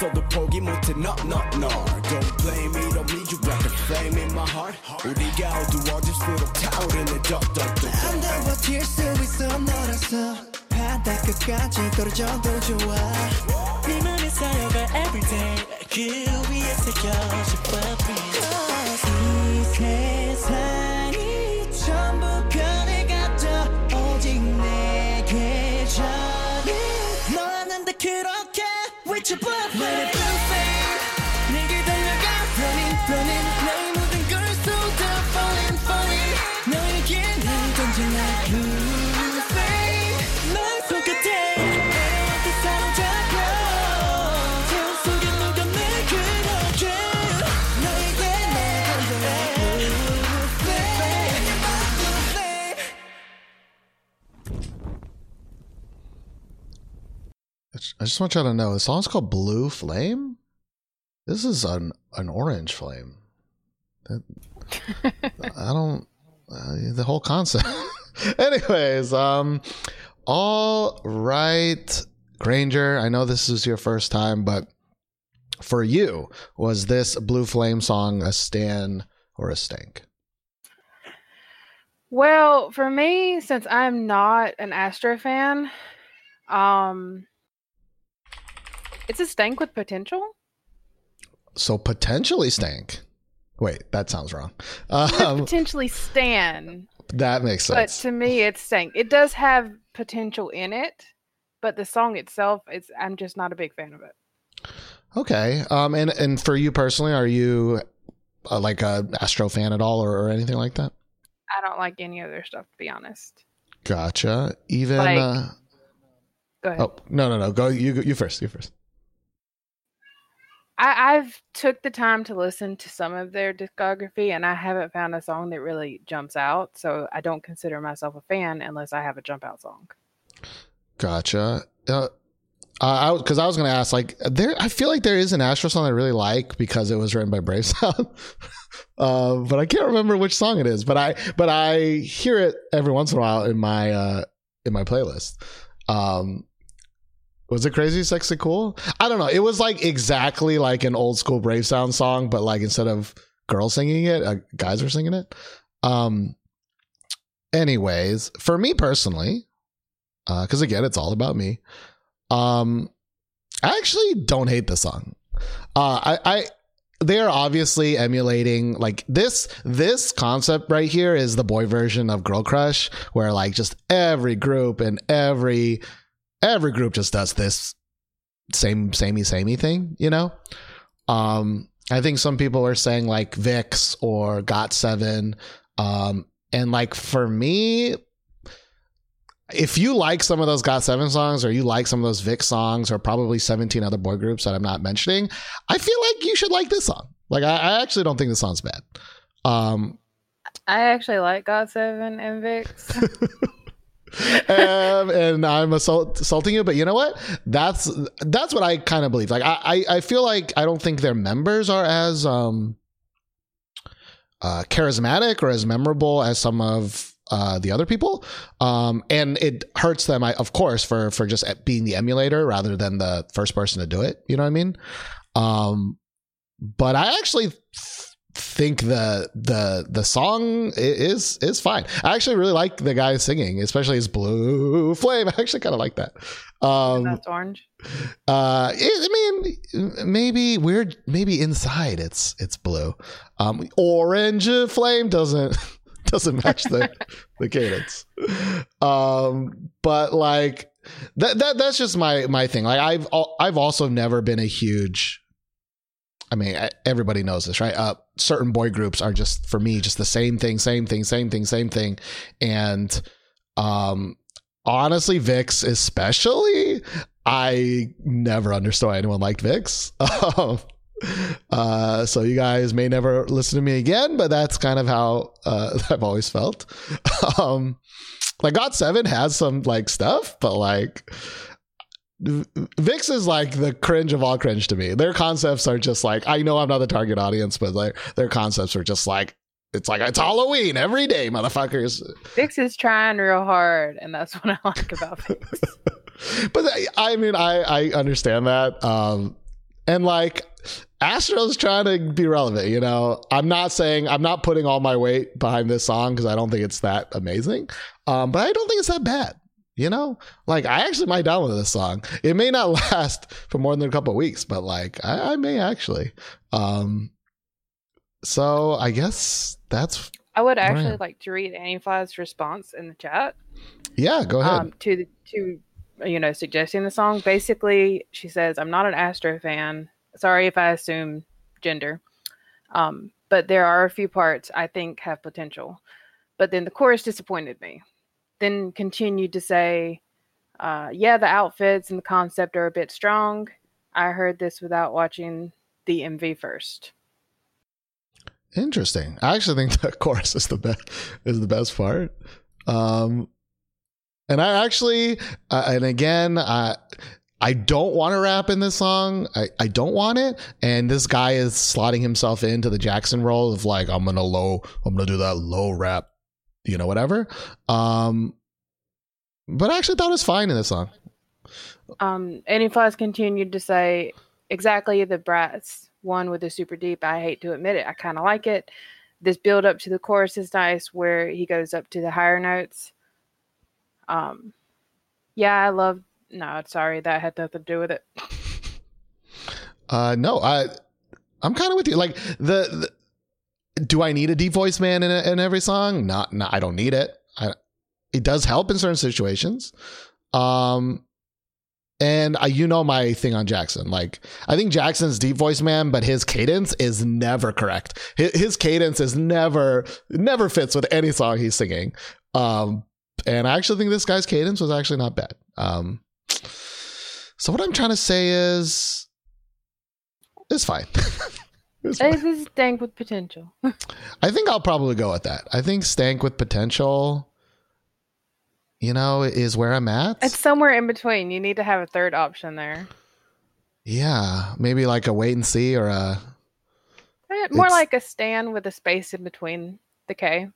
없어도 포기 못해 knock knock knock Don't blame me don't need you like a flame in my heart 우리가 어두워질수록 타오르는 덕덕덕 안 버틸 수 있어 너라서 바닥 끝까지 떨어져도 좋아 네 맘에 쌓여가 everyday 그 위에 새겨질 법이 이 I just- want y'all to know the song's called Blue Flame. This is an an orange flame. That- I don't uh, the whole concept. Anyways, um, all right, Granger. I know this is your first time, but for you, was this Blue Flame song a stan or a stank? Well, for me, since I'm not an Astro fan, um, it's a stank with potential. So potentially stank. Wait, that sounds wrong. Um, potentially stan, that makes sense. but to me, it's stank. It does have potential in it, but the song itself, it's I'm just not a big fan of it. Okay. Um, and and for you personally, are you uh, like a Astro fan at all, or, or anything like that? I don't like any other stuff, to be honest. Gotcha. Even. Like- uh, Go ahead. oh no no no! Go you you first. You first. I, I've took the time to listen to some of their discography, and I haven't found a song that really jumps out. So I don't consider myself a fan unless I have a jump out song. Gotcha. Uh, I because I was going to ask like there. I feel like there is an Astro song I really like because it was written by Brave Sound. uh, but I can't remember which song it is. But I but I hear it every once in a while in my uh, in my playlist. Um, was it crazy, sexy, cool? I don't know. It was like exactly like an old school Brave Sound song, but like instead of girls singing it, uh, guys were singing it. Um. Anyways, for me personally, because again, it's all about me. Um, I actually don't hate the song. Uh, I, I they are obviously emulating like this this concept right here is the boy version of Girl Crush, where like just every group and every every group just does this same samey samey thing, you know. Um, I think some people are saying like VIXX or Got Seven, um, and like for me, if you like some of those Got Seven songs, or you like some of those VIXX songs, or probably 17 other boy groups that I'm not mentioning, I feel like you should like this song. Like, I, I actually don't think this song's bad. Um, I actually like Got7 and VIXX. um, and I'm assault, assaulting you, but you know what? That's that's what I kind of believe. Like, I, I I feel like I don't think their members are as um uh, charismatic or as memorable as some of uh, the other people, um, and it hurts them, I, of course, for for just being the emulator rather than the first person to do it. You know what I mean? Um, but I actually think the the the song is is fine. I actually really like the guy singing, especially his blue flame. I actually kind of like that. Um, That's orange. uh, it, I mean, maybe weird. Maybe inside it's it's blue. Um, orange flame doesn't doesn't match the the cadence. Um, but like that that that's just my my thing. Like I've I've also never been a huge. I mean, everybody knows this, right? Uh, certain boy groups are just for me just the same thing, same thing, same thing, same thing, and um, honestly, VIXX especially, I never understood why anyone liked VIXX. Um, uh, so you guys may never listen to me again, but that's kind of how uh, I've always felt. Um, like GOT7 has some like stuff, but like VIXX is like the cringe of all cringe to me. Their concepts are just like I know I'm not the target audience, but their their concepts are just like it's like it's Halloween every day, motherfuckers. VIXX is trying real hard, and that's what I like about VIXX. but I, I mean, I I understand that. Um, and like Astro's trying to be relevant. You know, I'm not saying I'm not putting all my weight behind this song because I don't think it's that amazing. Um, but I don't think it's that bad. You know, like I actually might download this song. It may not last for more than a couple of weeks, but like I, I may actually. Um, so I guess that's I would Right. actually like to read Annie response in the chat. yeah. Go ahead. um, to the to you know suggesting the song. Basically, she says, "I'm not an Astro fan. Sorry if I assume gender, um, but there are a few parts I think have potential." But then the chorus disappointed me. Then continued to say, uh, "Yeah, the outfits and the concept are a bit strong. I heard this without watching the MV first. Interesting. I actually think the chorus is the best is the best part. Um and I actually uh, and again I I don't want to rap in this song. I, I don't want it. And this guy is slotting himself into the Jackson role of like, I'm gonna low, I'm gonna do that low rap, you know, whatever. Um but I actually thought it was fine in this song. Um, Annie Flies continued to say, exactly the brats one with the super deep. I hate to admit it. I kind of like it. This build up to the chorus is nice where he goes up to the higher notes. Um, yeah, I love. No, sorry, that had nothing to do with it. Uh, no, I, I'm kind of with you. Like the, the, do I need a deep voice man in, in every song? Not, not, I don't need it. I, it does help in certain situations. Um, and I, you know my thing on Jackson. Like I think Jackson's deep voice man, but his cadence is never correct. His, his cadence is never, never fits with any song he's singing. Um, and I actually think this guy's cadence was actually not bad. Um, so what I'm trying to say is, it's fine. This is Stank with potential. I think I'll probably go with that. I think Stank with potential, you know, is where I'm at. it's somewhere in between. You need to have a third option there. yeah, maybe like a wait and see or a. Eh, More like a stand with a space in between the K.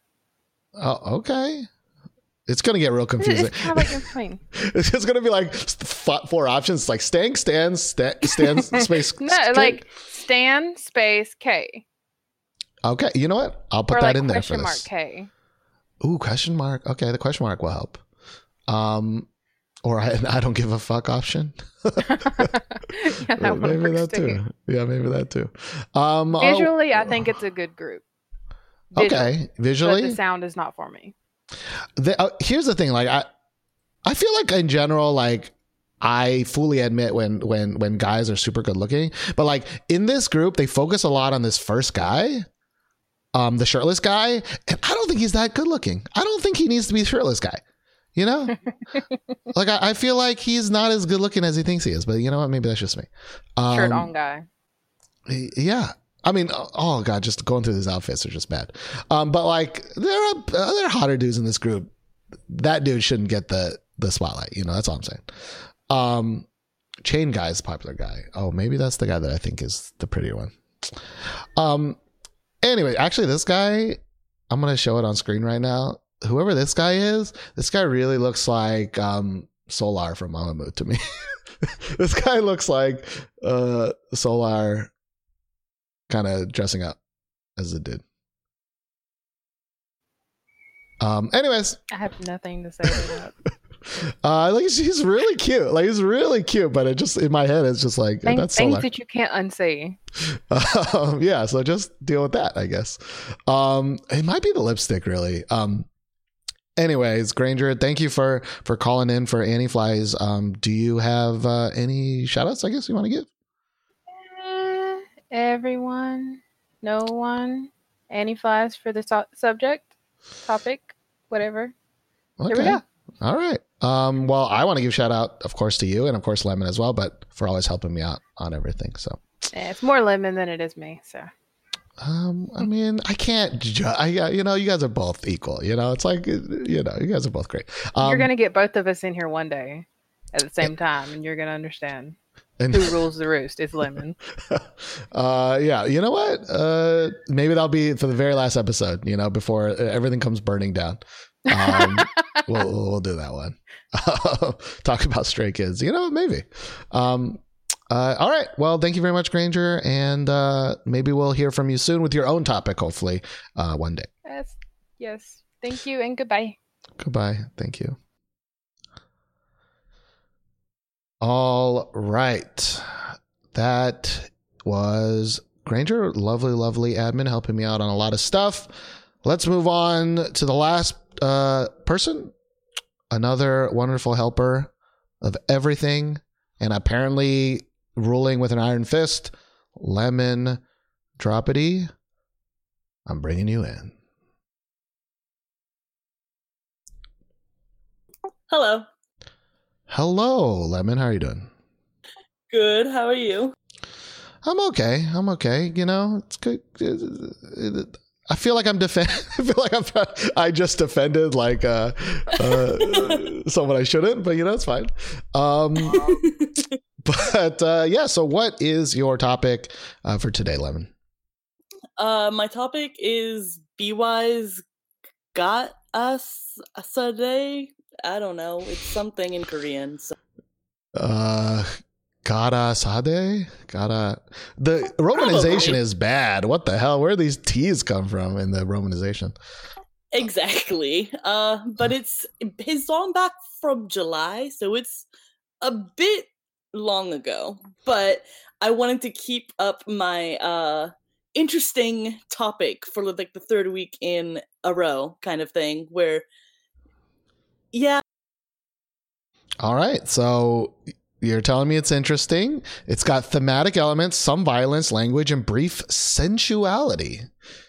Oh, okay. It's gonna get real confusing. it's kind of like in between. It's just gonna be like four options, like Stank, Stan, Sta- Stan, space. no, K. like stand space K Okay, you know what? I'll put or that like in there for question mark. K. Ooh, question mark. Okay, the question mark will help. Um, or I, I don't give a fuck option. yeah, that maybe that too. too. Yeah, maybe that too. Um, oh, Visually, I think it's a good group. Visually, okay. but Visually, the sound is not for me. the, uh, here's the thing. Like I, I feel like in general, like I fully admit when when when guys are super good looking, but like in this group, they focus a lot on this first guy, um, the shirtless guy, and I don't think he's that good looking. I don't think he needs to be a shirtless guy. You know, like I, I feel like he's not as good looking as he thinks he is. But you know what? Maybe that's just me. Um, Shirt on guy. yeah. I mean, oh god, just going through these outfits are just bad. Um, but like there are there are hotter dudes in this group. That dude shouldn't get the the spotlight. You know, that's all I'm saying. Um, chain guy is popular guy. Oh, maybe that's the guy that I think is the prettier one. Um, anyway, actually, this guy, I'm gonna show it on screen right now. Whoever this guy is, this guy really looks like um Solar from Mamamoo to me. this guy looks like uh Solar kind of dressing up as it did. Um. Anyways, I have nothing to say about. that. uh, like she's really cute. Like he's really cute, but it just in my head it's just like Thing- that's things Solar. that you can't unsee. um, yeah. So just deal with that, I guess. Um. It might be the lipstick, really. Um. Anyways, Granger, thank you for for calling in for Annie Flies. Um. Do you have uh, any shout outs? I guess you want to give. Eh, everyone, no one, Annie flies for the so- subject, topic, whatever. There we go. All right. Um, well, I want to give shout out, of course, to you and of course Lemon as well, but for always helping me out on everything. So, it's more lemon than it is me. So um, I mean, I can't. Ju- I, uh, you know, you guys are both equal. You know, it's like, uh, you know, you guys are both great. Um, you're gonna get both of us in here one day at the same time, and you're gonna understand and, who rules the roost. It's lemon. uh, yeah. You know what? Uh, maybe that'll be for the very last episode. You know, before everything comes burning down. Um, we'll, we'll do that one. Talk about stray kids. You know, maybe. Um, uh, all right. Well, thank you very much, Granger, and uh, maybe we'll hear from you soon with your own topic. Hopefully, uh, one day. Yes. Yes. Thank you and goodbye. Goodbye. Thank you. All right. That was Granger. Lovely, lovely admin helping me out on a lot of stuff. Let's move on to the last uh, person. Another wonderful helper of everything and apparently ruling with an iron fist. Lemon Droppity. I'm bringing you in. Hello. Hello, Lemon. How are you doing? Good. How are you? I'm okay. I'm okay. You know, it's good. I feel like I'm defend. I feel like I'm. I just defended like uh, uh, someone I shouldn't, but you know, it's fine. Um, but uh, yeah. So, what is your topic uh, for today, Lemon? Uh, my topic is BewhY's got us today. I don't know. It's something in Korean. So. Uh, Gara Sade? Gara. The romanization Probably. is bad. What the hell? Where do these T's come from in the romanization? Exactly. Uh, but it's his song back from July, so it's a bit long ago. But I wanted to keep up my uh interesting topic for like the third week in a row kind of thing where yeah All right. So you're telling me it's interesting. It's got thematic elements, some violence, language, and brief sensuality,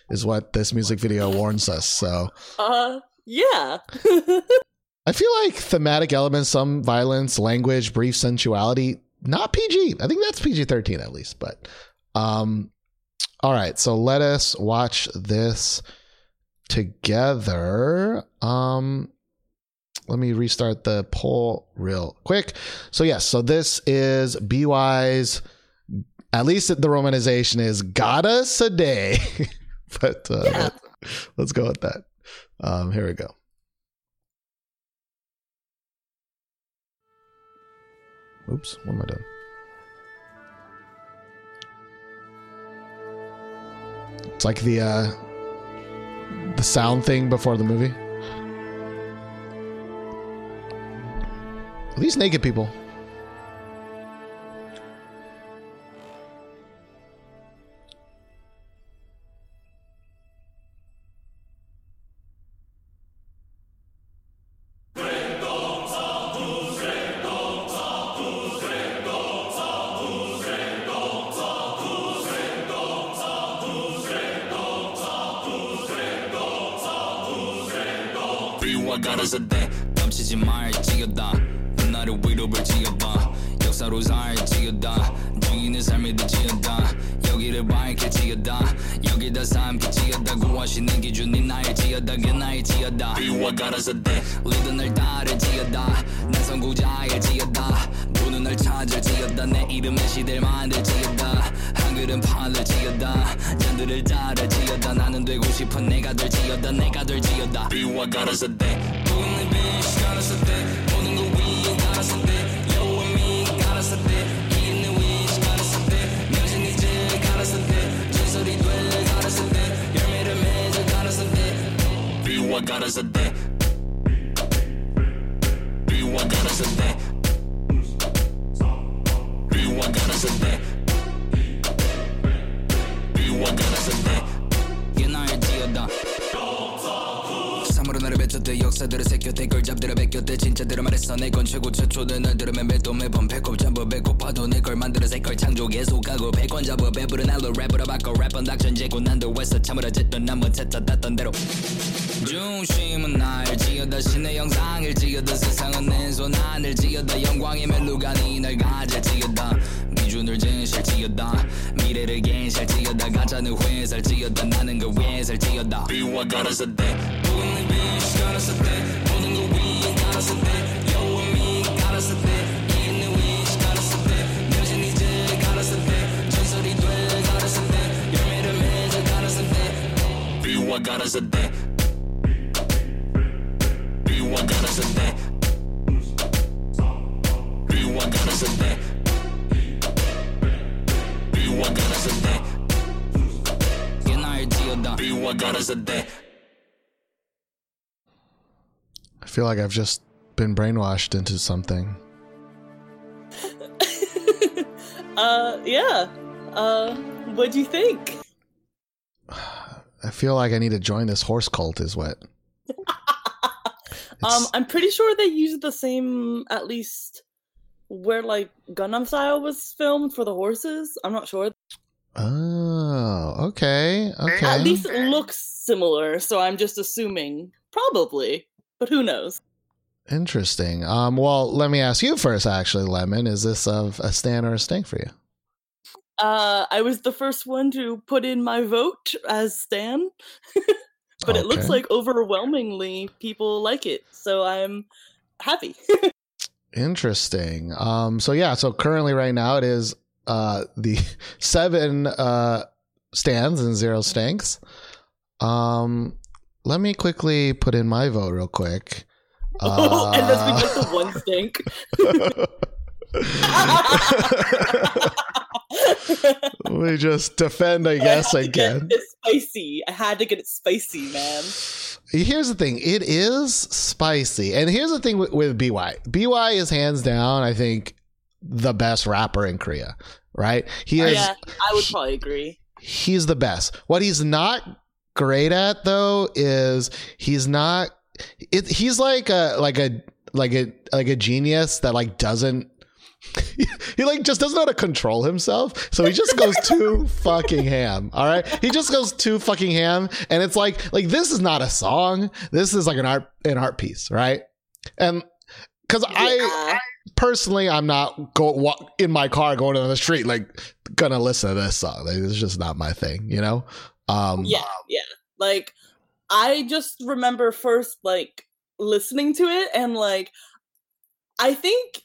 is what this music video warns us. So uh yeah I feel like thematic elements, some violence, language, brief sensuality, not PG. I think that's PG 13 at least. But um, all right. So let us watch this together. Um, let me restart the poll real quick. So yes, so this is BewhY's. At least the romanization is "Gotta a day," but uh, Yeah. let's go with that. Um, here we go. Oops, what am I doing? It's like the uh, the sound thing before the movie. These naked people. 비와 가라서 돼 리더 날 따를 지었다. 난 선구자를 지었다. 부는 날 찾을 지었다. 내 이름의 시대를 만들 지었다. 한글은 판을 지었다. 잔들을 따를 지었다. 나는 되고 싶은 내가 될 지었다. 내가 될 지었다. 비와 가라서 돼 부는 빛 가라서 돼 모든 거 위에 가라서 돼 You and 새겼대 걸 잡들어 베꼈대. 진짜대로 말했어. 내 건 최고 최초대 날 들으면 매도 매번 배꼽 잡아 배고파도 내 걸 만들어 새걸 창조 계속하고 백원 잡아 배부른 날로 랩으로 바꿔 랩은 닥션 재고 난도 했어. 참으로 짓던 난못 찾아 땄던 대로. 중심은 날 지어다. 신의 영상을 지어다. 세상은 내 손 안을 지어다. 영광의 멜로가 니 날 가질 지어다. 기준을 진실 지어다. 미래를 괜실 지어다. 가짜는 회사를 지어다. 나는 그 회사를 지어다. 비와 가라서 돼돼 비와 가라서 돼 I feel like I've just been brainwashed into something. Uh, yeah. Uh, what do you think? I feel like I need to join this horse cult, is what. Um, I'm pretty sure they used the same, at least where like Gangnam Style was filmed for the horses. I'm not sure. Oh, okay. Okay. At least it looks similar, so I'm just assuming probably, but who knows? Interesting. Um, well, let me ask you first, actually, Lemon. Is this a, a stand or a stink for you? Uh, I was the first one to put in my vote as Stan, but it looks like overwhelmingly people like it, so I'm happy. Interesting. Um, so yeah, so currently right now it is uh the seven uh stands and zero stinks. Um let me quickly put in my vote real quick. Uh, Unless we get the one stink. we just defend, I guess, I had to get again. it spicy. I had to get it spicy, man. Here's the thing: it is spicy, and here's the thing with, with BewhY. BewhY is hands down, I think, the best rapper in Korea. Right? He is. yeah, I would probably agree. he's the best. What he's not great at though is he's not it, he's like a like a like a like a genius that like doesn't he like just doesn't know how to control himself. So he just goes too fucking ham. All right? He just goes too fucking ham. And it's like like this is not a song. This is like an art an art piece right? And because i personally i'm not go walk in my car going down the street like gonna listen to this song. Like, it's just not my thing you know? Um Yeah, yeah. Like I just remember first like listening to it and like I think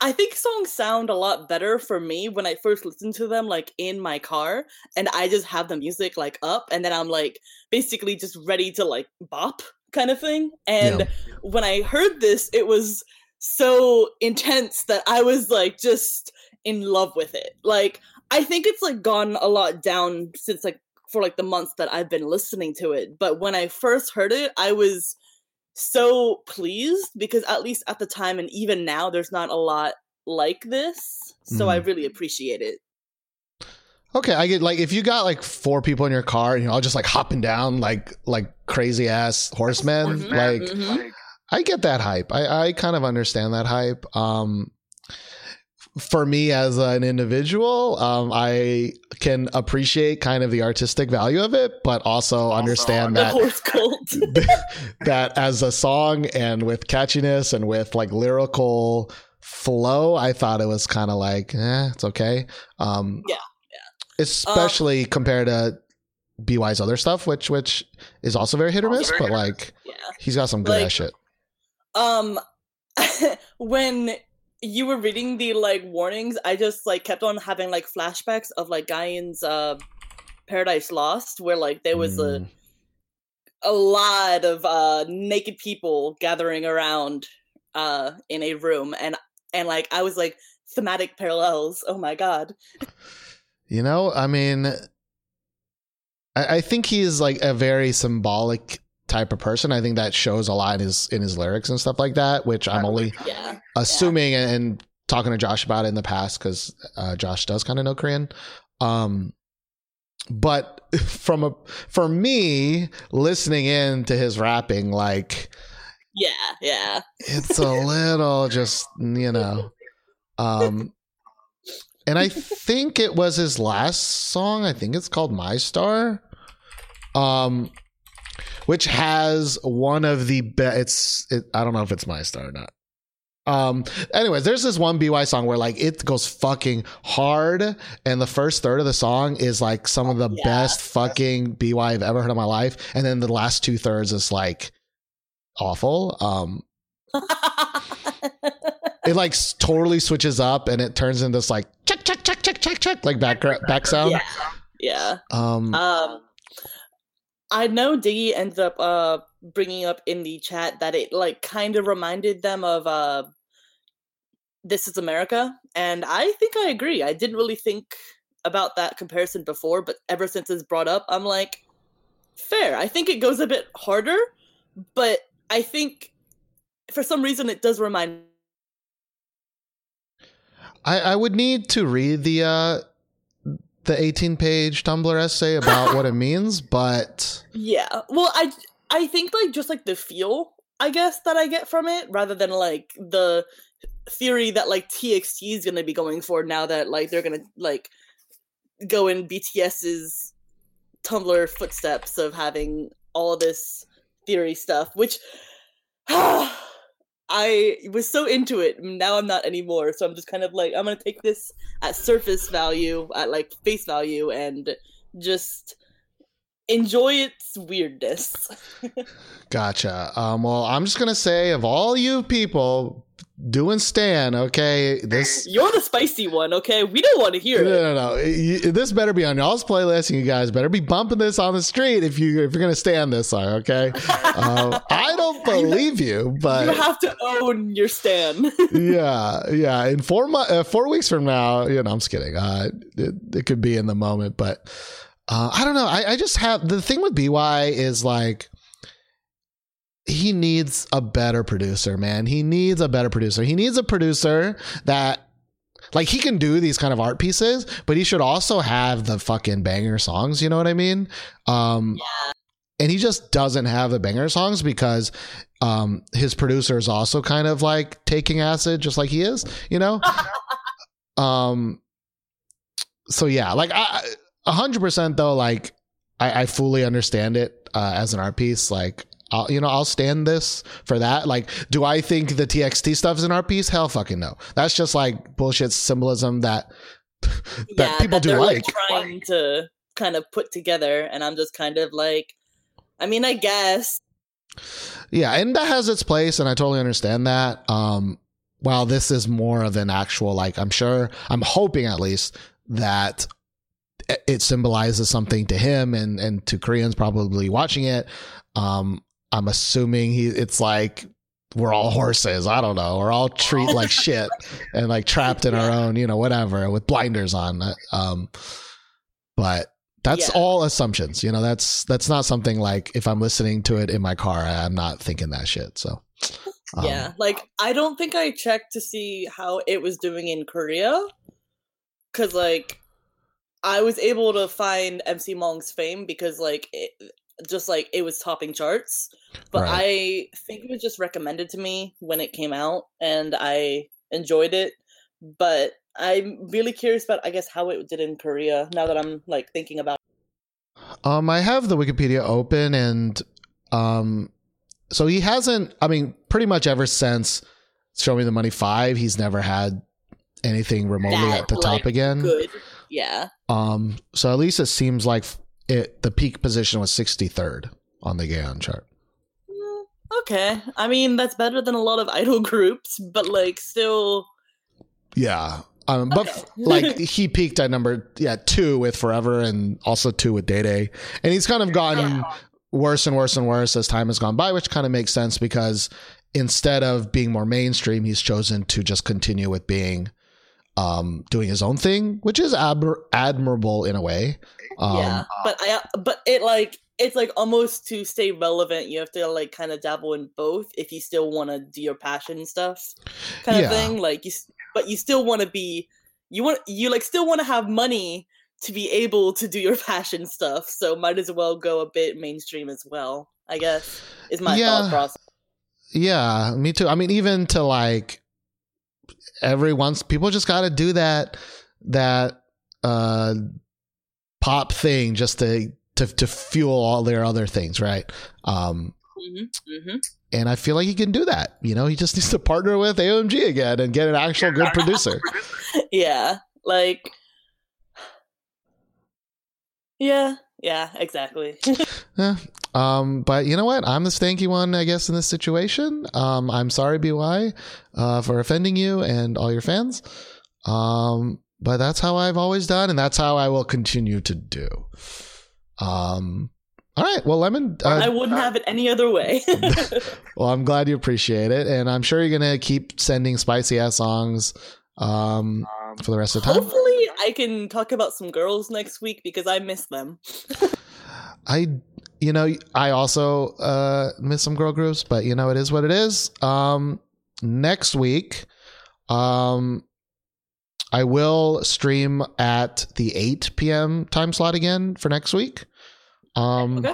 I think songs sound a lot better for me when I first listen to them like in my car and I just have the music like up and then I'm like basically just ready to like bop kind of thing. And Yeah. when I heard this it was so intense that I was like just in love with it. Like I think it's like gone a lot down since like for like the months that I've been listening to it. But when I first heard it, I was so pleased because at least at the time and even now there's not a lot like this. So I Mhm. really appreciate it. Okay, I get like if you got like four people in your car and you're all just like hopping down like like crazy ass horsemen, like mhm. I get that hype. I I kind of understand that hype. Um for me as an individual, um I can appreciate kind of the artistic value of it, but also understand that that as a song and with catchiness and with like lyrical flow, I thought it was kind of like, eh, it's okay. Um, Yeah, Especially compared to BewhY's other stuff, which which is also very hit or miss, but like he's got some good Like- ass shit. Um when you were reading the like warnings, I just like kept on having like flashbacks of like Gain's uh Paradise Lost where like there was Mm. a a lot of uh naked people gathering around uh in a room and and like I was like thematic parallels. Oh my god. You know, I mean, I, I think he's like a very symbolic type of person. I think that shows a lot in his in his lyrics and stuff like that, which I'm only Yeah. assuming and, and talking to Josh about it in the past because uh, Josh does kind of know Korean. Um, but from a for me listening in to his rapping, like Yeah, yeah. it's a little just you know, um, and I think it was his last song. I think it's called My Star. Um, which has one of the best. It's it, I don't know if it's My Star or not. Um. Anyways, there's this one BewhY song where like it goes fucking hard, and the first third of the song is like some of the best fucking BewhY I've ever heard in my life, and then the last two thirds is like awful. Um. it like totally switches up, and it turns into this like check check check check check check like back back sound. Yeah. Yeah. Um. Um, I know Diggy ended up uh bringing up in the chat that it like kind of reminded them of uh This Is America, and I think I agree. I didn't really think about that comparison before, but ever since it's brought up, I'm like, fair. I think it goes a bit harder, but I think for some reason it does remind I, I would need to read the uh the 18 page Tumblr essay about what it means, but Yeah. Well, I I think like just like the feel, I guess that I get from it rather than like the theory that like TXT is going to be going for now that like they're going to like go in BTS's Tumblr footsteps of having all this theory stuff, which I was so into it. Now I'm not anymore. So I'm just kind of like I'm gonna take this at surface value, at like face value, and just enjoy its weirdness. gotcha. Um, well, I'm just gonna say of all you people doing Stan, okay, this You're the spicy one, okay? We don't want to hear no, it. no, no. You- This better be on y'all's playlist, and you guys better be bumping this on the street if you if you're gonna stand this song. Okay, um, I don't believe you, but you have to own your stand. yeah, yeah. In four mo- uh, four weeks from now, you know, I'm just kidding. Uh, it, it could be in the moment, but uh, I don't know. I, I just have the thing with BewhY is like he needs a better producer, man. He needs a better producer. He needs a producer that like he can do these kind of art pieces, but he should also have the fucking banger songs. You know what I mean? Um, and he just doesn't have the banger songs because um, his producer is also kind of like taking acid, just like he is. You know? um. So yeah, like I, a hundred percent though. Like I, I fully understand it uh, as an art piece. Like. I'll, you know, I'll stand this for that. Like, do I think the TXT stuff is an art piece? Hell fucking no. That's just like bullshit symbolism that that yeah, people that do they're like. trying to kind of put together, and I'm just kind of like, I mean, I guess. Yeah, and that has its place, and I totally understand that. Um, while this is more of an actual, like, I'm sure, I'm hoping at least that it- it symbolizes something to him and and to Koreans probably watching it. Um, I'm assuming he, it's like we're all horses. I don't know. We're all treat like shit and like trapped in our own, you know, whatever, with blinders on. Um, but that's Yeah. all assumptions. You know, that's that's not something like if I'm listening to it in my car, I'm not thinking that shit. So um, yeah, like I don't think I checked to see how it was doing in Korea, because like I was able to find MC Mong's fame because like it, just like it was topping charts, but Right. I think it was just recommended to me when it came out, and I enjoyed it. But I'm really curious about, I guess, how it did in Korea. Now that I'm like thinking about. Um, I have the Wikipedia open, and um, so he hasn't. I mean, pretty much ever since "Show Me the Money" five, he's never had anything remotely That, at the like, top again. Good, yeah. Um, so at least it seems like it. The peak position was sixty third on the Gaon chart. Okay, I mean that's better than a lot of idol groups, but like still. Yeah. Um, but like he peaked at number yeah two with Forever and also two with Day Day, and he's kind of gotten worse and worse and worse as time has gone by, which kind of makes sense because instead of being more mainstream, he's chosen to just continue with being um doing his own thing, which is admir- admirable in a way. Um, yeah, but I but it like it's like almost to stay relevant, you have to like kind of dabble in both if you still want to do your passion stuff, kind Yeah. of thing. Like you, but you still want to be you want you like still want to have money to be able to do your passion stuff. So might as well go a bit mainstream as well. I guess is my Yeah. thought process. Yeah, me too. I mean, even to like every once people just got to do that that uh pop thing just to to to fuel all their other things, right? Um hmm hmm and I feel like he can do that. You know, he just needs to partner with AOMG again and get an actual good producer. yeah, like yeah, yeah, exactly. Yeah. Um, but you know what? I'm the stanky one, I guess, in this situation. Um, I'm sorry, BewhY, uh, for offending you and all your fans. Um, but that's how I've always done, and that's how I will continue to do. Um, All right. Well, Lemon. Uh, I wouldn't have it any other way. well, I'm glad you appreciate it, and I'm sure you're gonna keep sending spicy ass songs um, for the rest of the time. Hopefully, I can talk about some girls next week because I miss them. I, you know, I also uh, miss some girl groups, but you know, it is what it is. Um, next week, um, I will stream at the 8 p.m. time slot again for next week. Um, Okay.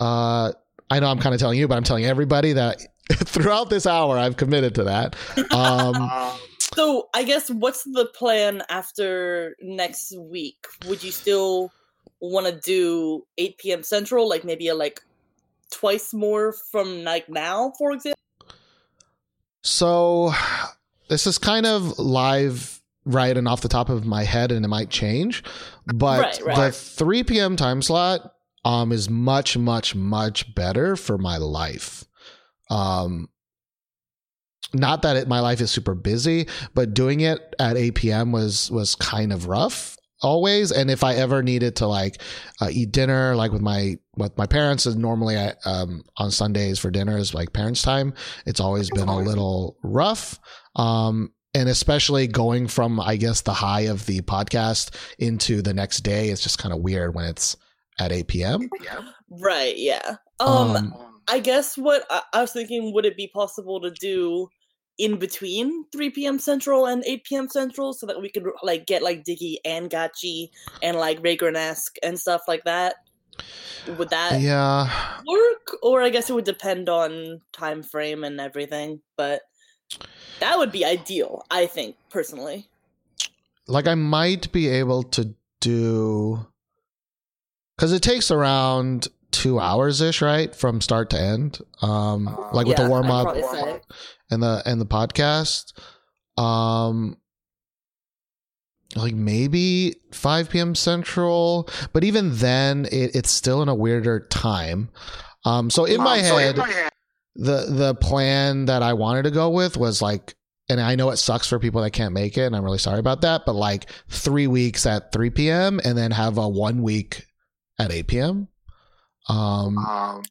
uh, I know I'm kind of telling you, but I'm telling everybody that throughout this hour, I've committed to that. Um, So I guess what's the plan after next week? Would you still want to do 8 p.m. Central, like maybe a like twice more from like now, for example? So this is kind of live right and off the top of my head and it might change. But Right, right. the 3 p.m. time slot um is much, much, much better for my life. Um not that it, my life is super busy, but doing it at 8 p.m. was was kind of rough always. And if I ever needed to like uh, eat dinner, like with my with my parents, is normally I, um, on Sundays for dinner is like parents' time. It's always been a little rough. Um, and especially going from I guess the high of the podcast into the next day, it's just kind of weird when it's at 8 p.m. Right, yeah. Um, Um, I guess what I, I was thinking would it be possible to do in between 3 p.m. Central and 8 p.m. Central so that we could like get like Diggy and Gachi and like Vagrant-esque and stuff like that? Would that yeah. work? Or I guess it would depend on time frame and everything, but that would be ideal, I think, personally. like I might be able to do because it takes around two hours ish, right, from start to end. Um, like with Yeah, the warm up and the and the podcast. Um, like maybe 5 p.m. Central, but even then, it, it's still in a weirder time. Um, so in my head, the the plan that I wanted to go with was like, and I know it sucks for people that can't make it, and I'm really sorry about that. But like three weeks at 3 p.m. and then have a one week at 8 p.m. Um,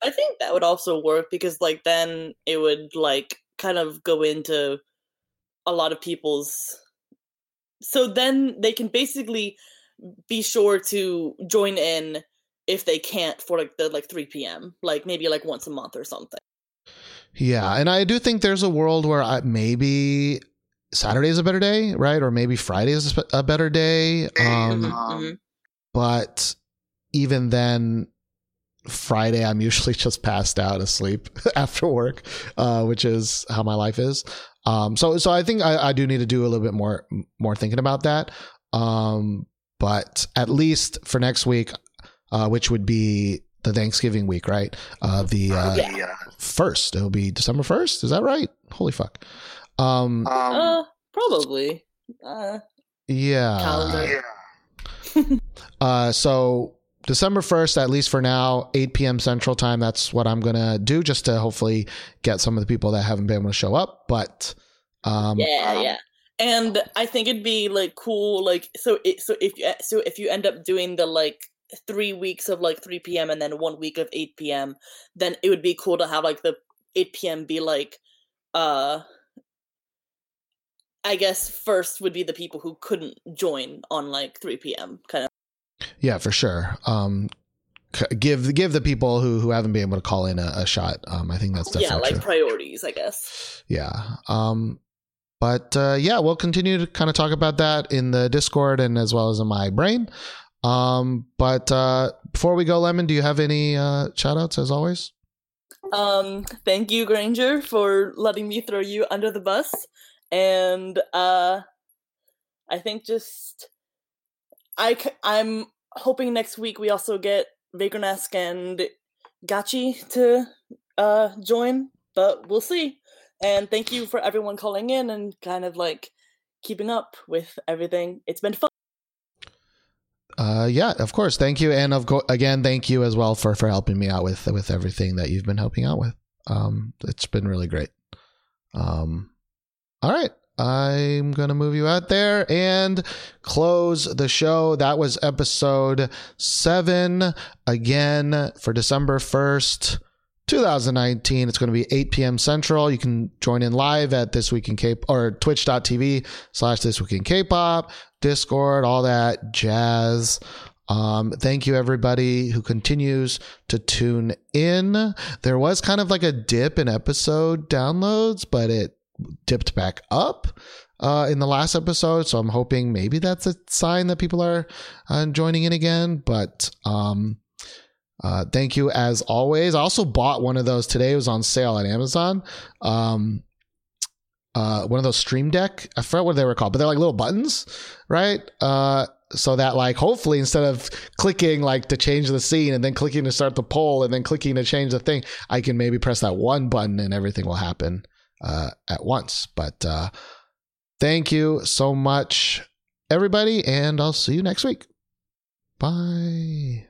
I think that would also work because like then it would like kind of go into a lot of people's so then they can basically be sure to join in if they can't for like the like 3 p.m. like maybe like once a month or something. Yeah, and I do think there's a world where I, maybe Saturday is a better day, right? Or maybe Friday is a better day. Um, Mhm. but even then, Friday I'm usually just passed out asleep after work, uh, which is how my life is. Um, so so I think I, I do need to do a little bit more more thinking about that. Um, but at least for next week, uh, which would be the Thanksgiving week, right? Uh, the uh, Yeah. first. It'll be December first. Is that right? Holy fuck. Um, uh probably. Uh yeah. calendar. Uh, so December 1st, at least for now, 8 p.m. Central Time. That's what I'm going to do just to hopefully get some of the people that haven't been able to show up. But um, yeah, yeah. And I think it'd be like cool, like so. It, so if you so if you end up doing the like three weeks of like three p.m. and then one week of eight p.m., then it would be cool to have like the eight p.m. be like, uh, I guess first would be the people who couldn't join on like three p.m. kind of. Yeah, for sure. Um, give give the people who, who haven't been able to call in a, a shot. Um, I think that's definitely Yeah, like true. priorities, I guess. Yeah. Um, but uh, yeah, we'll continue to kind of talk about that in the Discord and as well as in my brain. Um, but uh, before we go, Lemon, do you have any uh, shout outs as always? Um, thank you, Granger, for letting me throw you under the bus. And uh I think just I I'm hoping next week we also get Vagrant-esque and Gachi to uh join, but we'll see. And thank you for everyone calling in and kind of like keeping up with everything. It's been fun. Uh, yeah, of course. Thank you, and of again, thank you as well for for helping me out with with everything that you've been helping out with. Um, it's been really great. Um, all right. I'm going to move you out there and close the show. That was episode seven. Again, for December 1st, 2019. It's going to be 8 p.m. Central. You can join in live at This Week in K or twitch.tv slash This Week in K-pop, Discord, all that jazz. Um, thank you everybody who continues to tune in. There was kind of like a dip in episode downloads, but it dipped back up uh, in the last episode. So I'm hoping maybe that's a sign that people are uh, joining in again. But um, uh, thank you as always. I also bought one of those today. It was on sale at Amazon. Um, uh, one of those Stream Deck. I forgot what they were called, but they're like little buttons, right? Uh, so that like hopefully instead of clicking like to change the scene and then clicking to start the poll and then clicking to change the thing, I can maybe press that one button and everything will happen uh, at once. But uh, thank you so much, everybody, and I'll see you next week. Bye.